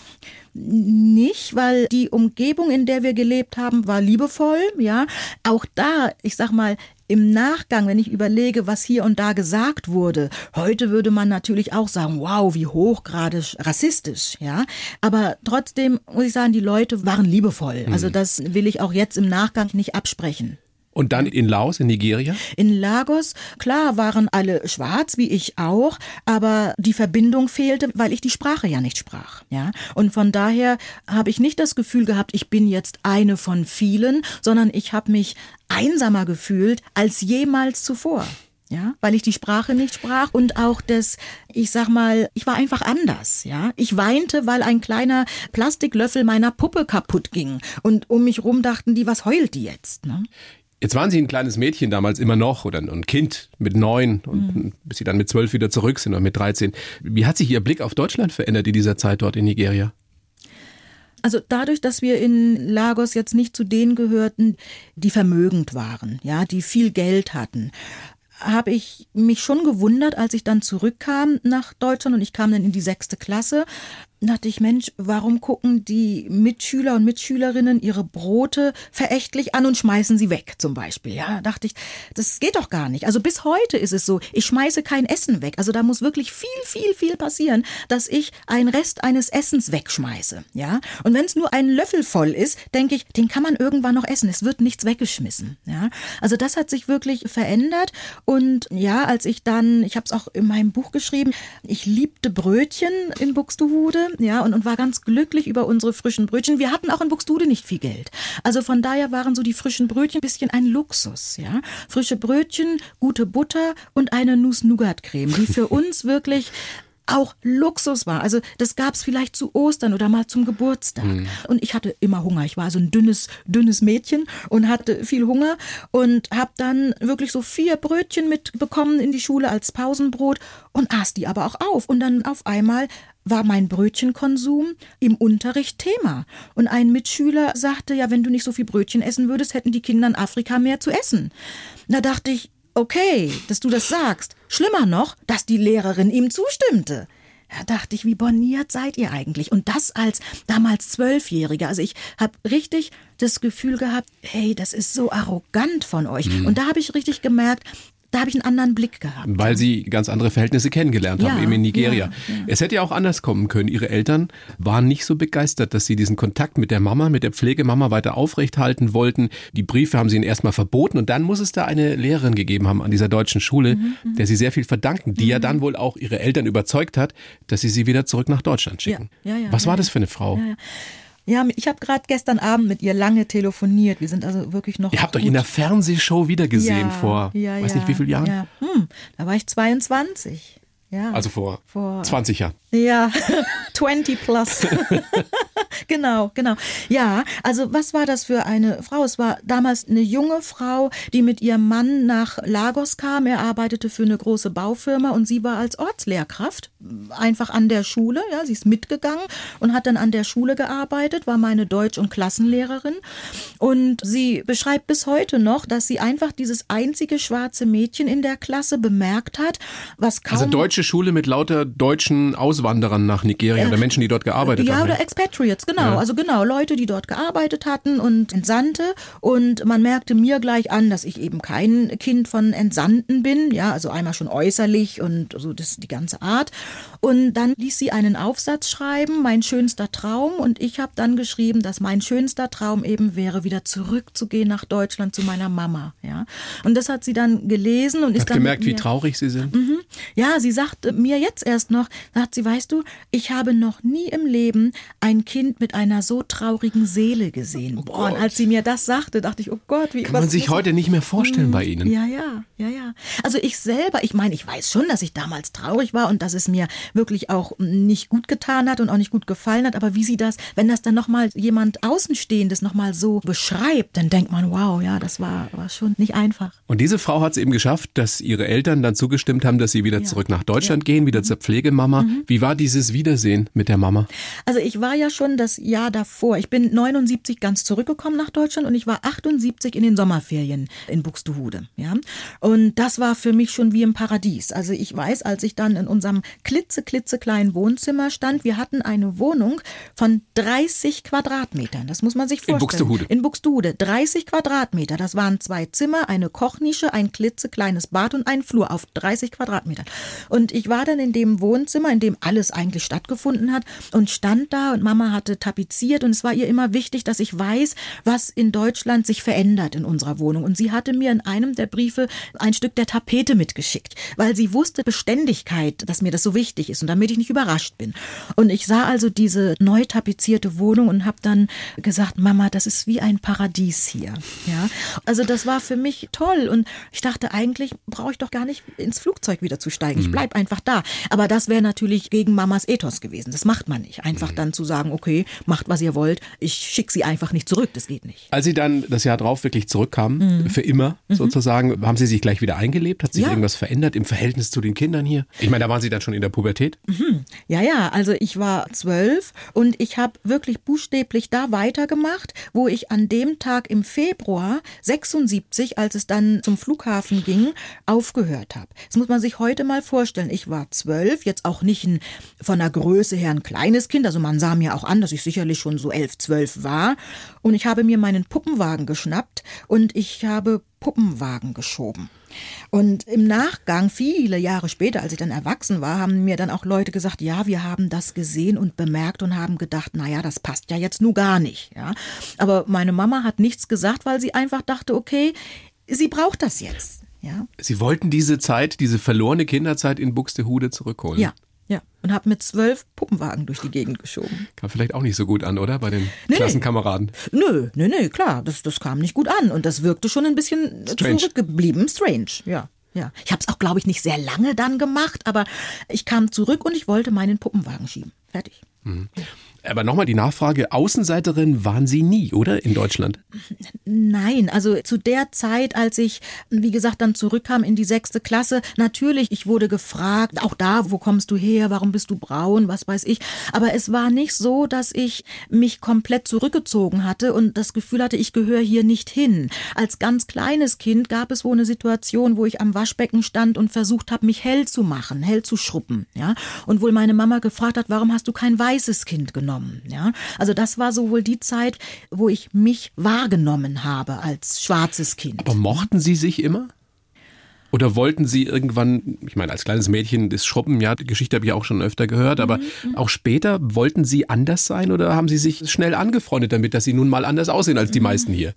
nicht, weil die Umgebung, in der wir gelebt haben, war liebevoll, ja. Auch da, ich sag mal, im Nachgang, wenn ich überlege, was hier und da gesagt wurde, heute würde man natürlich auch sagen, wow, wie hochgradig rassistisch, ja. Aber trotzdem muss ich sagen, die Leute waren liebevoll. Also das will ich auch jetzt im Nachgang nicht absprechen. Und dann in Laos, in Nigeria? In Lagos, klar, waren alle schwarz, wie ich auch, aber die Verbindung fehlte, weil ich die Sprache ja nicht sprach. Ja? Und von daher habe ich nicht das Gefühl gehabt, ich bin jetzt eine von vielen, sondern ich habe mich einsamer gefühlt als jemals zuvor. Ja, weil ich die Sprache nicht sprach und auch das, ich sag mal, ich war einfach anders, ja. Ich weinte, weil ein kleiner Plastiklöffel meiner Puppe kaputt ging und um mich rum dachten die, was heult die jetzt, ne? Jetzt waren Sie ein kleines Mädchen damals immer noch oder ein Kind mit neun und Mhm. bis Sie dann mit zwölf wieder zurück sind oder mit 13. Wie hat sich Ihr Blick auf Deutschland verändert in dieser Zeit dort in Nigeria? Also dadurch, dass wir in Lagos jetzt nicht zu denen gehörten, die vermögend waren, ja, die viel Geld hatten, habe ich mich schon gewundert, als ich dann zurückkam nach Deutschland und ich kam dann in die sechste Klasse, dachte ich, Mensch, warum gucken die Mitschüler und Mitschülerinnen ihre Brote verächtlich an und schmeißen sie weg, zum Beispiel. Ja, dachte ich, das geht doch gar nicht. Also bis heute ist es so, ich schmeiße kein Essen weg. Also da muss wirklich viel, viel, viel passieren, dass ich einen Rest eines Essens wegschmeiße. Ja, und wenn es nur ein Löffel voll ist, denke ich, den kann man irgendwann noch essen. Es wird nichts weggeschmissen. Ja, also das hat sich wirklich verändert. Und ja, als ich dann, ich habe es auch in meinem Buch geschrieben, ich liebte Brötchen in Buxtehude ja, und, und war ganz glücklich über unsere frischen Brötchen. Wir hatten auch in Buxtehude nicht viel Geld. Also von daher waren so die frischen Brötchen ein bisschen ein Luxus, ja. Frische Brötchen, gute Butter und eine Nuss-Nougat-Creme, die für uns wirklich auch Luxus war. Also das gab es vielleicht zu Ostern oder mal zum Geburtstag. Mhm. Und ich hatte immer Hunger. Ich war so ein dünnes, dünnes Mädchen und hatte viel Hunger und habe dann wirklich so vier Brötchen mitbekommen in die Schule als Pausenbrot und aß die aber auch auf. Und dann auf einmal war mein Brötchenkonsum im Unterricht Thema. Und ein Mitschüler sagte, ja, wenn du nicht so viel Brötchen essen würdest, hätten die Kinder in Afrika mehr zu essen. Da dachte ich, okay, dass du das sagst. Schlimmer noch, dass die Lehrerin ihm zustimmte. Da dachte ich, wie borniert seid ihr eigentlich? Und das als damals Zwölfjähriger. Also ich habe richtig das Gefühl gehabt, hey, das ist so arrogant von euch. Mhm. Und da habe ich richtig gemerkt, da habe ich einen anderen Blick gehabt. Weil sie ganz andere Verhältnisse kennengelernt haben, eben in Nigeria. Ja, ja. Es hätte ja auch anders kommen können. Ihre Eltern waren nicht so begeistert, dass sie diesen Kontakt mit der Mama, mit der Pflegemama weiter aufrechthalten wollten. Die Briefe haben sie ihnen erstmal verboten und dann muss es da eine Lehrerin gegeben haben an dieser deutschen Schule, mhm, mhm. der sie sehr viel verdanken, die mhm. ja dann wohl auch ihre Eltern überzeugt hat, dass sie sie wieder zurück nach Deutschland schicken. Ja, Was war das für eine Frau? Ja, ich habe gerade gestern Abend mit ihr lange telefoniert. Wir sind also wirklich noch. Ihr habt gut. euch in der Fernsehshow wiedergesehen ja, vor, ja, weiß ja, nicht wie vielen Jahren. Ja. Hm, da war ich 22. Ja. Also vor, vor 20 Jahren. Ja, 20 plus. genau, genau. Ja, also was war das für eine Frau? Es war damals eine junge Frau, die mit ihrem Mann nach Lagos kam. Er arbeitete für eine große Baufirma und sie war als Ortslehrkraft einfach an der Schule. Ja, sie ist mitgegangen und hat dann an der Schule gearbeitet, war meine Deutsch- und Klassenlehrerin. Und sie beschreibt bis heute noch, dass sie einfach dieses einzige schwarze Mädchen in der Klasse bemerkt hat, was kaum. Also deutsche Schule mit lauter deutschen Auswanderern nach Nigeria äh, oder Menschen, die dort gearbeitet ja, haben. Ja, oder Expatriates, genau. Ja. Also genau, Leute, die dort gearbeitet hatten und Entsandte. Und man merkte mir gleich an, dass ich eben kein Kind von Entsandten bin. Ja, also einmal schon äußerlich und so das die ganze Art. Und dann ließ sie einen Aufsatz schreiben, mein schönster Traum. Und ich habe dann geschrieben, dass mein schönster Traum eben wäre, wieder zurückzugehen nach Deutschland zu meiner Mama. Ja, und das hat sie dann gelesen und hat ist dann gemerkt, wie traurig sie sind. Mhm. Ja, sie sagte mir jetzt erst noch, sagt sie, weißt du, ich habe noch nie im Leben ein Kind mit einer so traurigen Seele gesehen. Oh Boah, und als sie mir das sagte, dachte ich, oh Gott, wie kann man sich heute nicht mehr vorstellen mhm. bei Ihnen? Ja, ja, ja, ja. Also ich selber, ich meine, ich weiß schon, dass ich damals traurig war und dass es mir wirklich auch nicht gut getan hat und auch nicht gut gefallen hat. Aber wie sie das, wenn das dann nochmal jemand Außenstehendes nochmal so beschreibt, dann denkt man, wow, ja, das war, war schon nicht einfach. Und diese Frau hat es eben geschafft, dass ihre Eltern dann zugestimmt haben, dass sie wieder ja. zurück nach Deutschland ja. gehen, wieder zur Pflegemama. Mhm. Wie war dieses Wiedersehen mit der Mama? Also ich war ja schon das Jahr davor. Ich bin 79 ganz zurückgekommen nach Deutschland und ich war 78 in den Sommerferien in Buxtehude. Ja? Und das war für mich schon wie im Paradies. Also ich weiß, als ich dann in unserem klitze, klitzekleinen Wohnzimmer stand, wir hatten eine Wohnung von 30 Quadratmetern. Das muss man sich vorstellen. In Buxtehude. In Buxtehude. 30 Quadratmeter. Das waren zwei Zimmer, eine Kochnische, ein klitzekleines Bad und ein Flur auf 30 Quadratmetern. Und ich war dann in dem Wohnzimmer, in dem alles eigentlich stattgefunden hat und stand da und Mama hatte tapeziert und es war ihr immer wichtig, dass ich weiß, was in Deutschland sich verändert in unserer Wohnung. Und sie hatte mir in einem der Briefe ein Stück der Tapete mitgeschickt, weil sie wusste Beständigkeit, dass mir das so wichtig ist und damit ich nicht überrascht bin. Und ich sah also diese neu tapezierte Wohnung und habe dann gesagt, Mama, das ist wie ein Paradies hier. Ja, also das war für mich toll und ich dachte eigentlich brauche ich doch gar nicht ins Flugzeug wieder zu steigen. Ich bleib einfach da. Aber das wäre natürlich gegen Mamas Ethos gewesen. Das macht man nicht. Einfach dann zu sagen, okay, macht was ihr wollt. Ich schicke sie einfach nicht zurück. Das geht nicht. Als Sie dann das Jahr drauf wirklich zurückkamen, für immer sozusagen, haben Sie sich gleich wieder eingelebt? Hat sich Ja. irgendwas verändert im Verhältnis zu den Kindern hier? Ich meine, da waren Sie dann schon in der Pubertät. Ja, ja, also ich war zwölf und ich habe wirklich buchstäblich da weitergemacht, wo ich an dem Tag im Februar 76, als es dann zum Flughafen ging, aufgehört habe. Das muss man sich heute mal vorstellen. Ich war zwölf, jetzt auch nicht ein, von der Größe her ein kleines Kind, also man sah mir auch an, dass ich sicherlich schon so elf, zwölf war. Und ich habe mir meinen Puppenwagen geschnappt und ich habe Puppenwagen geschoben. Und im Nachgang, viele Jahre später, als ich dann erwachsen war, haben mir dann auch Leute gesagt, ja, wir haben das gesehen und bemerkt und haben gedacht, naja, das passt ja jetzt nur gar nicht. Ja. Aber meine Mama hat nichts gesagt, weil sie einfach dachte, okay, sie braucht das jetzt. Ja, Sie wollten diese Zeit, diese verlorene Kinderzeit in Buxtehude zurückholen. ja, ja. Und habe mit zwölf Puppenwagen durch die Gegend geschoben. Kam vielleicht auch nicht so gut an, oder? Bei den Nee. Klassenkameraden. Nö, nö, nö, klar, das, das kam nicht gut an und das wirkte schon ein bisschen Strange. zurückgeblieben. Strange, ja. Ja, ich habe es auch, glaube ich, nicht sehr lange dann gemacht, aber ich kam zurück und ich wollte meinen Puppenwagen schieben. Fertig. Aber nochmal die Nachfrage, Außenseiterin waren Sie nie, oder? In Deutschland? Nein, also zu der Zeit, als ich, wie gesagt, dann zurückkam in die sechste Klasse, natürlich, ich wurde gefragt, auch da, wo kommst du her, warum bist du braun, was weiß ich. Aber es war nicht so, dass ich mich komplett zurückgezogen hatte und das Gefühl hatte, ich gehöre hier nicht hin. Als ganz kleines Kind gab es wohl eine Situation, wo ich am Waschbecken stand und versucht habe, mich hell zu machen, hell zu schruppen, ja. Und wohl meine Mama gefragt hat, warum hast du kein weißes Kind genommen, ja. Also das war so wohl die Zeit, wo ich mich wahrgenommen habe als schwarzes Kind. Aber mochten Sie sich immer? Oder wollten Sie irgendwann, ich meine, als kleines Mädchen das Schruppen, ja, die Geschichte habe ich auch schon öfter gehört, aber auch später, wollten Sie anders sein oder haben Sie sich schnell angefreundet damit, dass Sie nun mal anders aussehen als die meisten hier?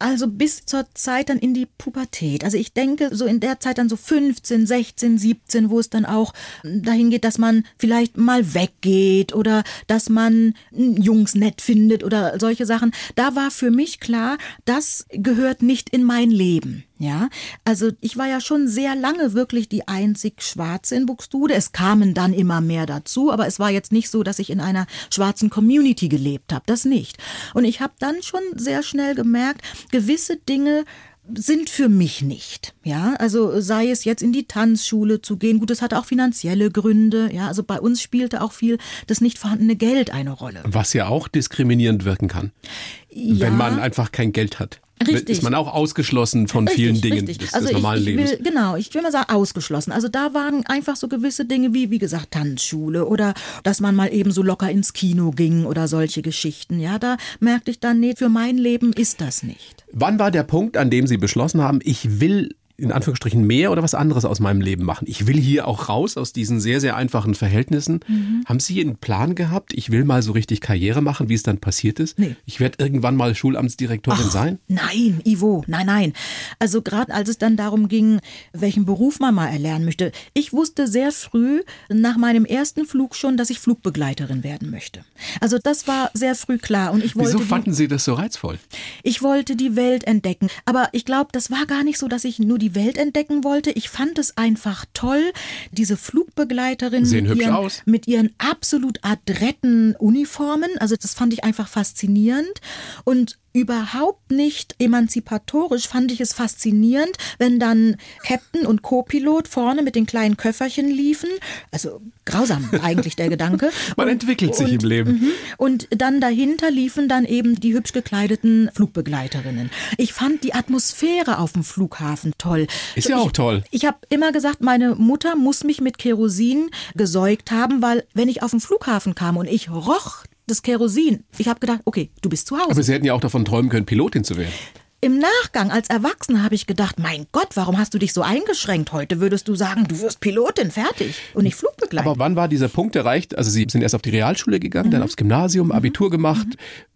Also bis zur Zeit dann in die Pubertät. Also ich denke, so in der Zeit dann so 15, 16, 17, wo es dann auch dahin geht, dass man vielleicht mal weggeht oder dass man Jungs nett findet oder solche Sachen. Da war für mich klar, das gehört nicht in mein Leben. Ja, also ich war ja schon sehr lange wirklich die einzig Schwarze in Buxtehude. Es kamen dann immer mehr dazu, aber es war jetzt nicht so, dass ich in einer schwarzen Community gelebt habe. Das nicht. Und ich habe dann schon sehr schnell gemerkt, gewisse Dinge sind für mich nicht. Ja, also sei es jetzt in die Tanzschule zu gehen. Gut, das hatte auch finanzielle Gründe. Ja, also bei uns spielte auch viel das nicht vorhandene Geld eine Rolle. Was ja auch diskriminierend wirken kann, Ja. wenn man einfach kein Geld hat. Richtig. Ist man auch ausgeschlossen von vielen Dingen richtig. des, also des normalen ich, ich Lebens. will, Genau, ich will mal sagen, ausgeschlossen. Also da waren einfach so gewisse Dinge wie, wie gesagt, Tanzschule oder dass man mal eben so locker ins Kino ging oder solche Geschichten. Ja, da merkte ich dann, nee, für mein Leben ist das nicht. Wann war der Punkt, an dem Sie beschlossen haben, ich will in Anführungsstrichen mehr oder was anderes aus meinem Leben machen? Ich will hier auch raus aus diesen sehr, sehr einfachen Verhältnissen. Mhm. Haben Sie einen Plan gehabt? Ich will mal so richtig Karriere machen, wie es dann passiert ist? Nee. Ich werde irgendwann mal Schulamtsdirektorin sein? Nein, Ivo, nein, nein. Also gerade als es dann darum ging, welchen Beruf man mal erlernen möchte. Ich wusste sehr früh nach meinem ersten Flug schon, dass ich Flugbegleiterin werden möchte. Also das war sehr früh klar und ich wollte Wieso die- fanden Sie das so reizvoll? Ich wollte die Welt entdecken. Aber ich glaube, das war gar nicht so, dass ich nur die Welt entdecken wollte. Ich fand es einfach toll, diese Flugbegleiterin Sehen mit hübsch ihren, aus. mit ihren absolut adretten Uniformen. Also das fand ich einfach faszinierend. Und überhaupt nicht emanzipatorisch fand ich es faszinierend, wenn dann Captain und Co-Pilot vorne mit den kleinen Köfferchen liefen. Also grausam eigentlich der Gedanke. Man Und- entwickelt sich und, im Leben. Mhm. Und dann dahinter liefen dann eben die hübsch gekleideten Flugbegleiterinnen. Ich fand die Atmosphäre auf dem Flughafen toll. Ist ja ich, auch toll. Ich habe immer gesagt, meine Mutter muss mich mit Kerosin gesäugt haben, weil wenn ich auf den Flughafen kam und ich roch das Kerosin, ich habe gedacht, okay, du bist zu Hause. Aber Sie hätten ja auch davon träumen können, Pilotin zu werden. Im Nachgang als Erwachsene habe ich gedacht, mein Gott, warum hast du dich so eingeschränkt? Heute würdest du sagen, du wirst Pilotin, fertig und nicht Flugbegleiter. Aber wann war dieser Punkt erreicht? Also Sie sind erst auf die Realschule gegangen, Mhm. dann aufs Gymnasium, Abitur gemacht.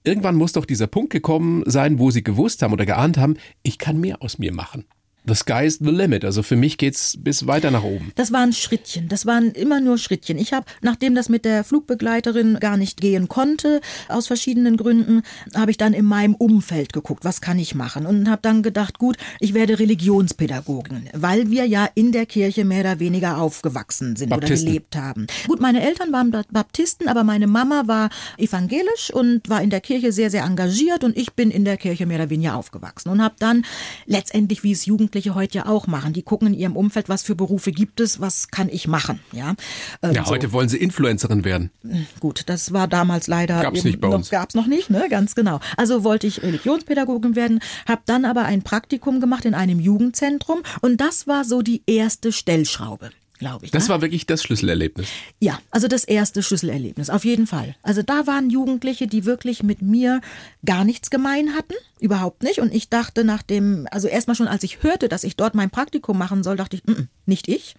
Irgendwann muss doch dieser Punkt gekommen sein, wo Sie gewusst haben oder geahnt haben, ich kann mehr aus mir machen. The sky's the limit. Also für mich geht's bis weiter nach oben. Das waren Schrittchen. Das waren immer nur Schrittchen. Ich habe, nachdem das mit der Flugbegleiterin gar nicht gehen konnte, aus verschiedenen Gründen, habe ich dann in meinem Umfeld geguckt, was kann ich machen und habe dann gedacht, gut, ich werde Religionspädagogin, weil wir ja in der Kirche mehr oder weniger aufgewachsen sind Baptisten. oder gelebt haben. Gut, meine Eltern waren Baptisten, aber meine Mama war evangelisch und war in der Kirche sehr, sehr engagiert und ich bin in der Kirche mehr oder weniger aufgewachsen und habe dann letztendlich, wie es Jugendliche heute ja auch machen, die gucken in ihrem Umfeld, was für Berufe gibt es, was kann ich machen, ja. Ähm, Ja, so. heute wollen sie Influencerin werden. Gut, das war damals leider Gab's nicht bei noch, uns. Gab's noch nicht, ne? Ganz genau. Also wollte ich Religionspädagogin werden, habe dann aber ein Praktikum gemacht in einem Jugendzentrum und das war so die erste Stellschraube, glaube ich. Das ne? war wirklich das Schlüsselerlebnis. Ja, also das erste Schlüsselerlebnis, auf jeden Fall. Also da waren Jugendliche, die wirklich mit mir gar nichts gemein hatten, überhaupt nicht. Und ich dachte nach dem, also erstmal schon, als ich hörte, dass ich dort mein Praktikum machen soll, dachte ich, mm, nicht ich.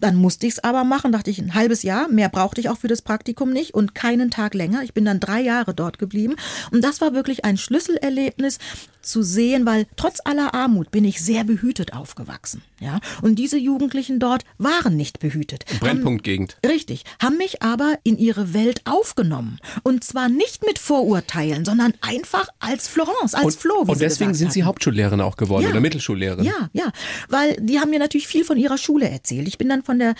Dann musste ich es aber machen, dachte ich, ein halbes Jahr, mehr brauchte ich auch für das Praktikum nicht und keinen Tag länger. Ich bin dann drei Jahre dort geblieben. Und das war wirklich ein Schlüsselerlebnis zu sehen, weil trotz aller Armut bin ich sehr behütet aufgewachsen. Ja, und diese Jugendlichen dort waren nicht behütet. Haben- Brennpunktgegend. Richtig, haben mich aber in ihre Welt aufgenommen. Und zwar nicht mit Vorurteilen, sondern einfach als Florence, als Und, Flo. Wie und sie deswegen sind Sie. Hauptschullehrerin auch geworden Ja. oder Mittelschullehrerin. Ja, ja, weil die haben mir natürlich viel von ihrer Schule erzählt. Ich bin dann von der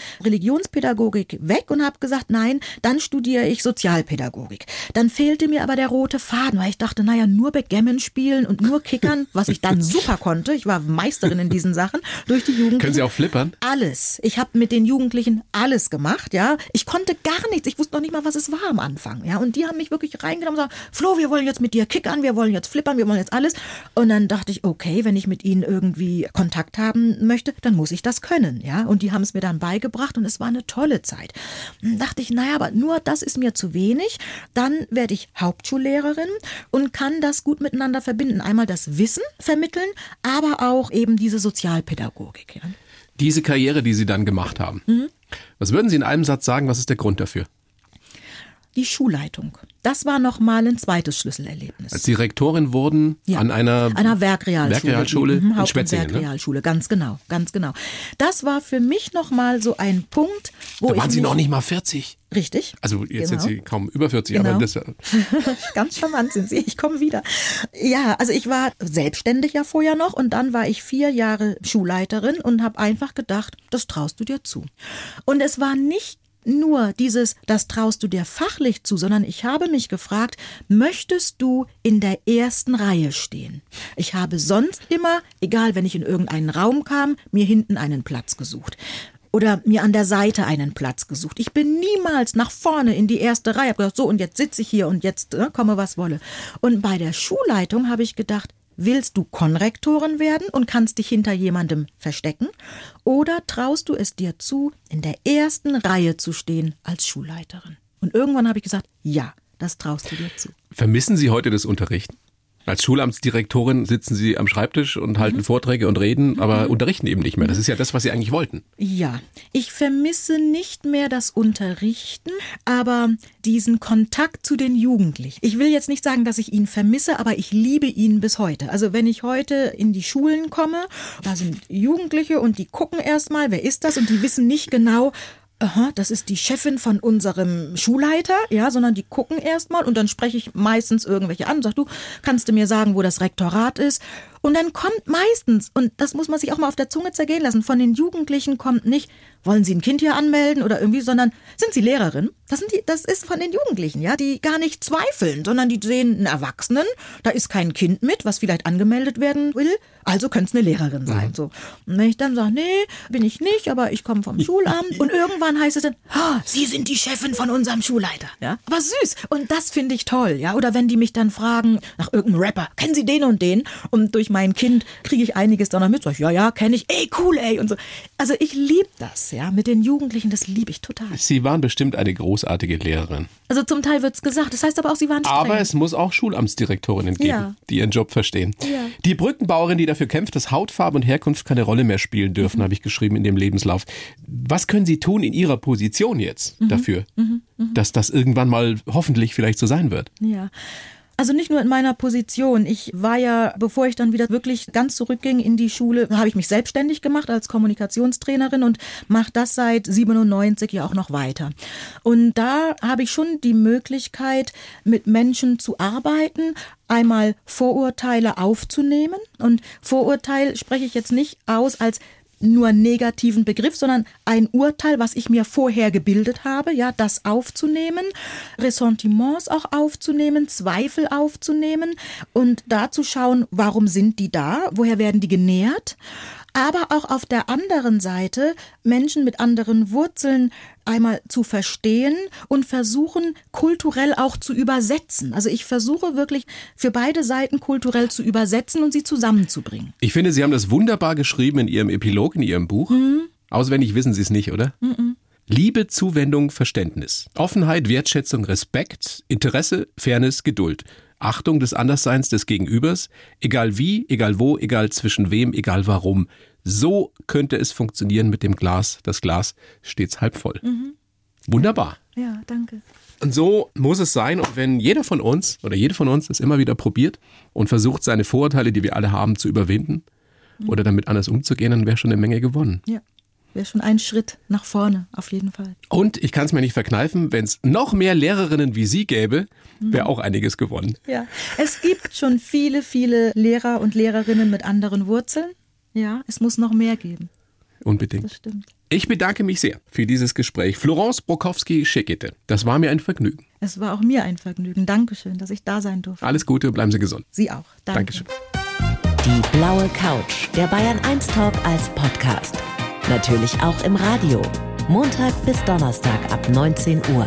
Religionspädagogik weg und habe gesagt, nein, dann studiere ich Sozialpädagogik. Dann fehlte mir aber der rote Faden, weil ich dachte, naja, nur Backgammon spielen und nur kickern, was ich dann super konnte. Ich war Meisterin in diesen Sachen durch die Jugendlichen. Können Sie auch flippern? Alles. Ich habe mit den Jugendlichen alles gemacht, ja. Ich konnte gar nichts. Ich wusste noch nicht mal, was es war am Anfang, ja. Und die haben mich wirklich reingenommen und gesagt, Flo, wir wollen jetzt mit dir kickern, wir wollen jetzt flippern, wir wollen jetzt alles. Und dann dachte ich, okay, wenn ich mit ihnen irgendwie Kontakt haben möchte, dann muss ich das können, ja. Und die haben es mir dann beigebracht und es war eine tolle Zeit. Dann dachte ich, naja, aber nur das ist mir zu wenig. Dann werde ich Hauptschullehrerin und kann das gut miteinander verbinden. Einmal das Wissen vermitteln, aber auch eben diese Sozialpädagogik, ja. Diese Karriere, die Sie dann gemacht haben. Mhm. Was würden Sie in einem Satz sagen, was ist der Grund dafür? Die Schulleitung. Das war nochmal ein zweites Schlüsselerlebnis. Als Sie Rektorin wurden Ja, an einer, einer Werkrealschule. Werkrealschule Mhm, in und Spetzingen, ne? Werkrealschule, ganz genau, ganz genau. Das war für mich nochmal so ein Punkt, wo Da ich waren Sie noch nicht mal 40. richtig. Also jetzt Genau. sind Sie kaum über 40, Genau. aber das Ganz charmant sind Sie. Ich komme wieder. Ja, also ich war selbstständig ja vorher noch und dann war ich vier Jahre Schulleiterin und habe einfach gedacht, das traust du dir zu. Und es war nicht nur dieses, das traust du dir fachlich zu, sondern ich habe mich gefragt, möchtest du in der ersten Reihe stehen? Ich habe sonst immer, egal wenn ich in irgendeinen Raum kam, mir hinten einen Platz gesucht oder mir an der Seite einen Platz gesucht. Ich bin niemals nach vorne in die erste Reihe. Hab gedacht, so und jetzt sitze ich hier und jetzt äh, komme was wolle. Und bei der Schulleitung habe ich gedacht, willst du Konrektorin werden und kannst dich hinter jemandem verstecken? Oder traust du es dir zu, in der ersten Reihe zu stehen als Schulleiterin? Und irgendwann habe ich gesagt, ja, das traust du dir zu. Vermissen Sie heute das Unterrichten? Als Schulamtsdirektorin sitzen Sie am Schreibtisch und halten Mhm. Vorträge und reden, aber unterrichten eben nicht mehr. Das ist ja das, was Sie eigentlich wollten. Ja, ich vermisse nicht mehr das Unterrichten, aber diesen Kontakt zu den Jugendlichen. Ich will jetzt nicht sagen, dass ich ihn vermisse, aber ich liebe ihn bis heute. Also wenn ich heute in die Schulen komme, da sind Jugendliche und die gucken erstmal, wer ist das? Und die wissen nicht genau, Aha, das ist die Chefin von unserem Schulleiter, ja, sondern die gucken erstmal und dann spreche ich meistens irgendwelche an und sag, du, kannst du mir sagen, wo das Rektorat ist? Und dann kommt meistens, und das muss man sich auch mal auf der Zunge zergehen lassen, von den Jugendlichen kommt nicht, wollen sie ein Kind hier anmelden oder irgendwie, sondern sind sie Lehrerin? Das, sind die, das ist von den Jugendlichen, ja, die gar nicht zweifeln, sondern die sehen einen Erwachsenen, da ist kein Kind mit, was vielleicht angemeldet werden will, also könnte es eine Lehrerin sein. So. Und wenn ich dann sage, nee, bin ich nicht, aber ich komme vom Schulamt und irgendwann heißt es dann, ah, Sie sind die Chefin von unserem Schulleiter. Ja? Aber süß. Und das finde ich toll. Ja? Oder wenn die mich dann fragen nach irgendeinem Rapper, kennen Sie den und den? Und durch mein Kind kriege ich einiges dann noch mit. Sag ich, ja, ja, kenne ich. Ey, cool, ey. Und so. Also ich liebe das, ja, mit den Jugendlichen, das liebe ich total. Sie waren bestimmt eine großartige Lehrerin. Also zum Teil wird's gesagt. Das heißt aber auch, Sie waren streng. Aber es muss auch Schulamtsdirektorinnen geben, Ja. die ihren Job verstehen. Ja. Die Brückenbauerin, die dafür kämpft, dass Hautfarbe und Herkunft keine Rolle mehr spielen dürfen, Mhm. habe ich geschrieben in dem Lebenslauf. Was können Sie tun in Ihrer Position jetzt Mhm. dafür, dass das irgendwann mal hoffentlich vielleicht so sein wird? Ja. Also nicht nur in meiner Position. Ich war ja, bevor ich dann wieder wirklich ganz zurückging in die Schule, habe ich mich selbstständig gemacht als Kommunikationstrainerin und mache das seit 97 ja auch noch weiter. Und da habe ich schon die Möglichkeit, mit Menschen zu arbeiten, einmal Vorurteile aufzunehmen. Und Vorurteil spreche ich jetzt nicht aus als nur negativen Begriff, sondern ein Urteil, was ich mir vorher gebildet habe, ja, das aufzunehmen, Ressentiments auch aufzunehmen, Zweifel aufzunehmen und da zu schauen, warum sind die da, woher werden die genährt aber auch auf der anderen Seite Menschen mit anderen Wurzeln einmal zu verstehen und versuchen kulturell auch zu übersetzen. Also ich versuche wirklich für beide Seiten kulturell zu übersetzen und sie zusammenzubringen. Ich finde, Sie haben das wunderbar geschrieben in Ihrem Epilog, in Ihrem Buch. Mhm. Auswendig wissen Sie es nicht, oder? Mhm. Liebe, Zuwendung, Verständnis. Offenheit, Wertschätzung, Respekt, Interesse, Fairness, Geduld. Achtung des Andersseins des Gegenübers, egal wie, egal wo, egal zwischen wem, egal warum. So könnte es funktionieren mit dem Glas. Das Glas stets halb voll. Mhm. Wunderbar. Ja, danke. Und so muss es sein. Und wenn jeder von uns oder jede von uns es immer wieder probiert und versucht, seine Vorurteile, die wir alle haben, zu überwinden mhm. oder damit anders umzugehen, dann wäre schon eine Menge gewonnen. Ja wäre schon ein Schritt nach vorne, auf jeden Fall. Und ich kann es mir nicht verkneifen, wenn es noch mehr Lehrerinnen wie Sie gäbe, wäre auch einiges gewonnen. Ja, es gibt schon viele, viele Lehrer und Lehrerinnen mit anderen Wurzeln. Ja, es muss noch mehr geben. Unbedingt. Das stimmt. Ich bedanke mich sehr für dieses Gespräch. Florence Brokowski-Schekete, das war mir ein Vergnügen. Es war auch mir ein Vergnügen. Dankeschön, dass ich da sein durfte. Alles Gute, bleiben Sie gesund. Sie auch. Danke. Dankeschön. Die blaue Couch, der Bayern 1 Talk als Podcast. Natürlich auch im Radio. Montag bis Donnerstag ab 19 Uhr.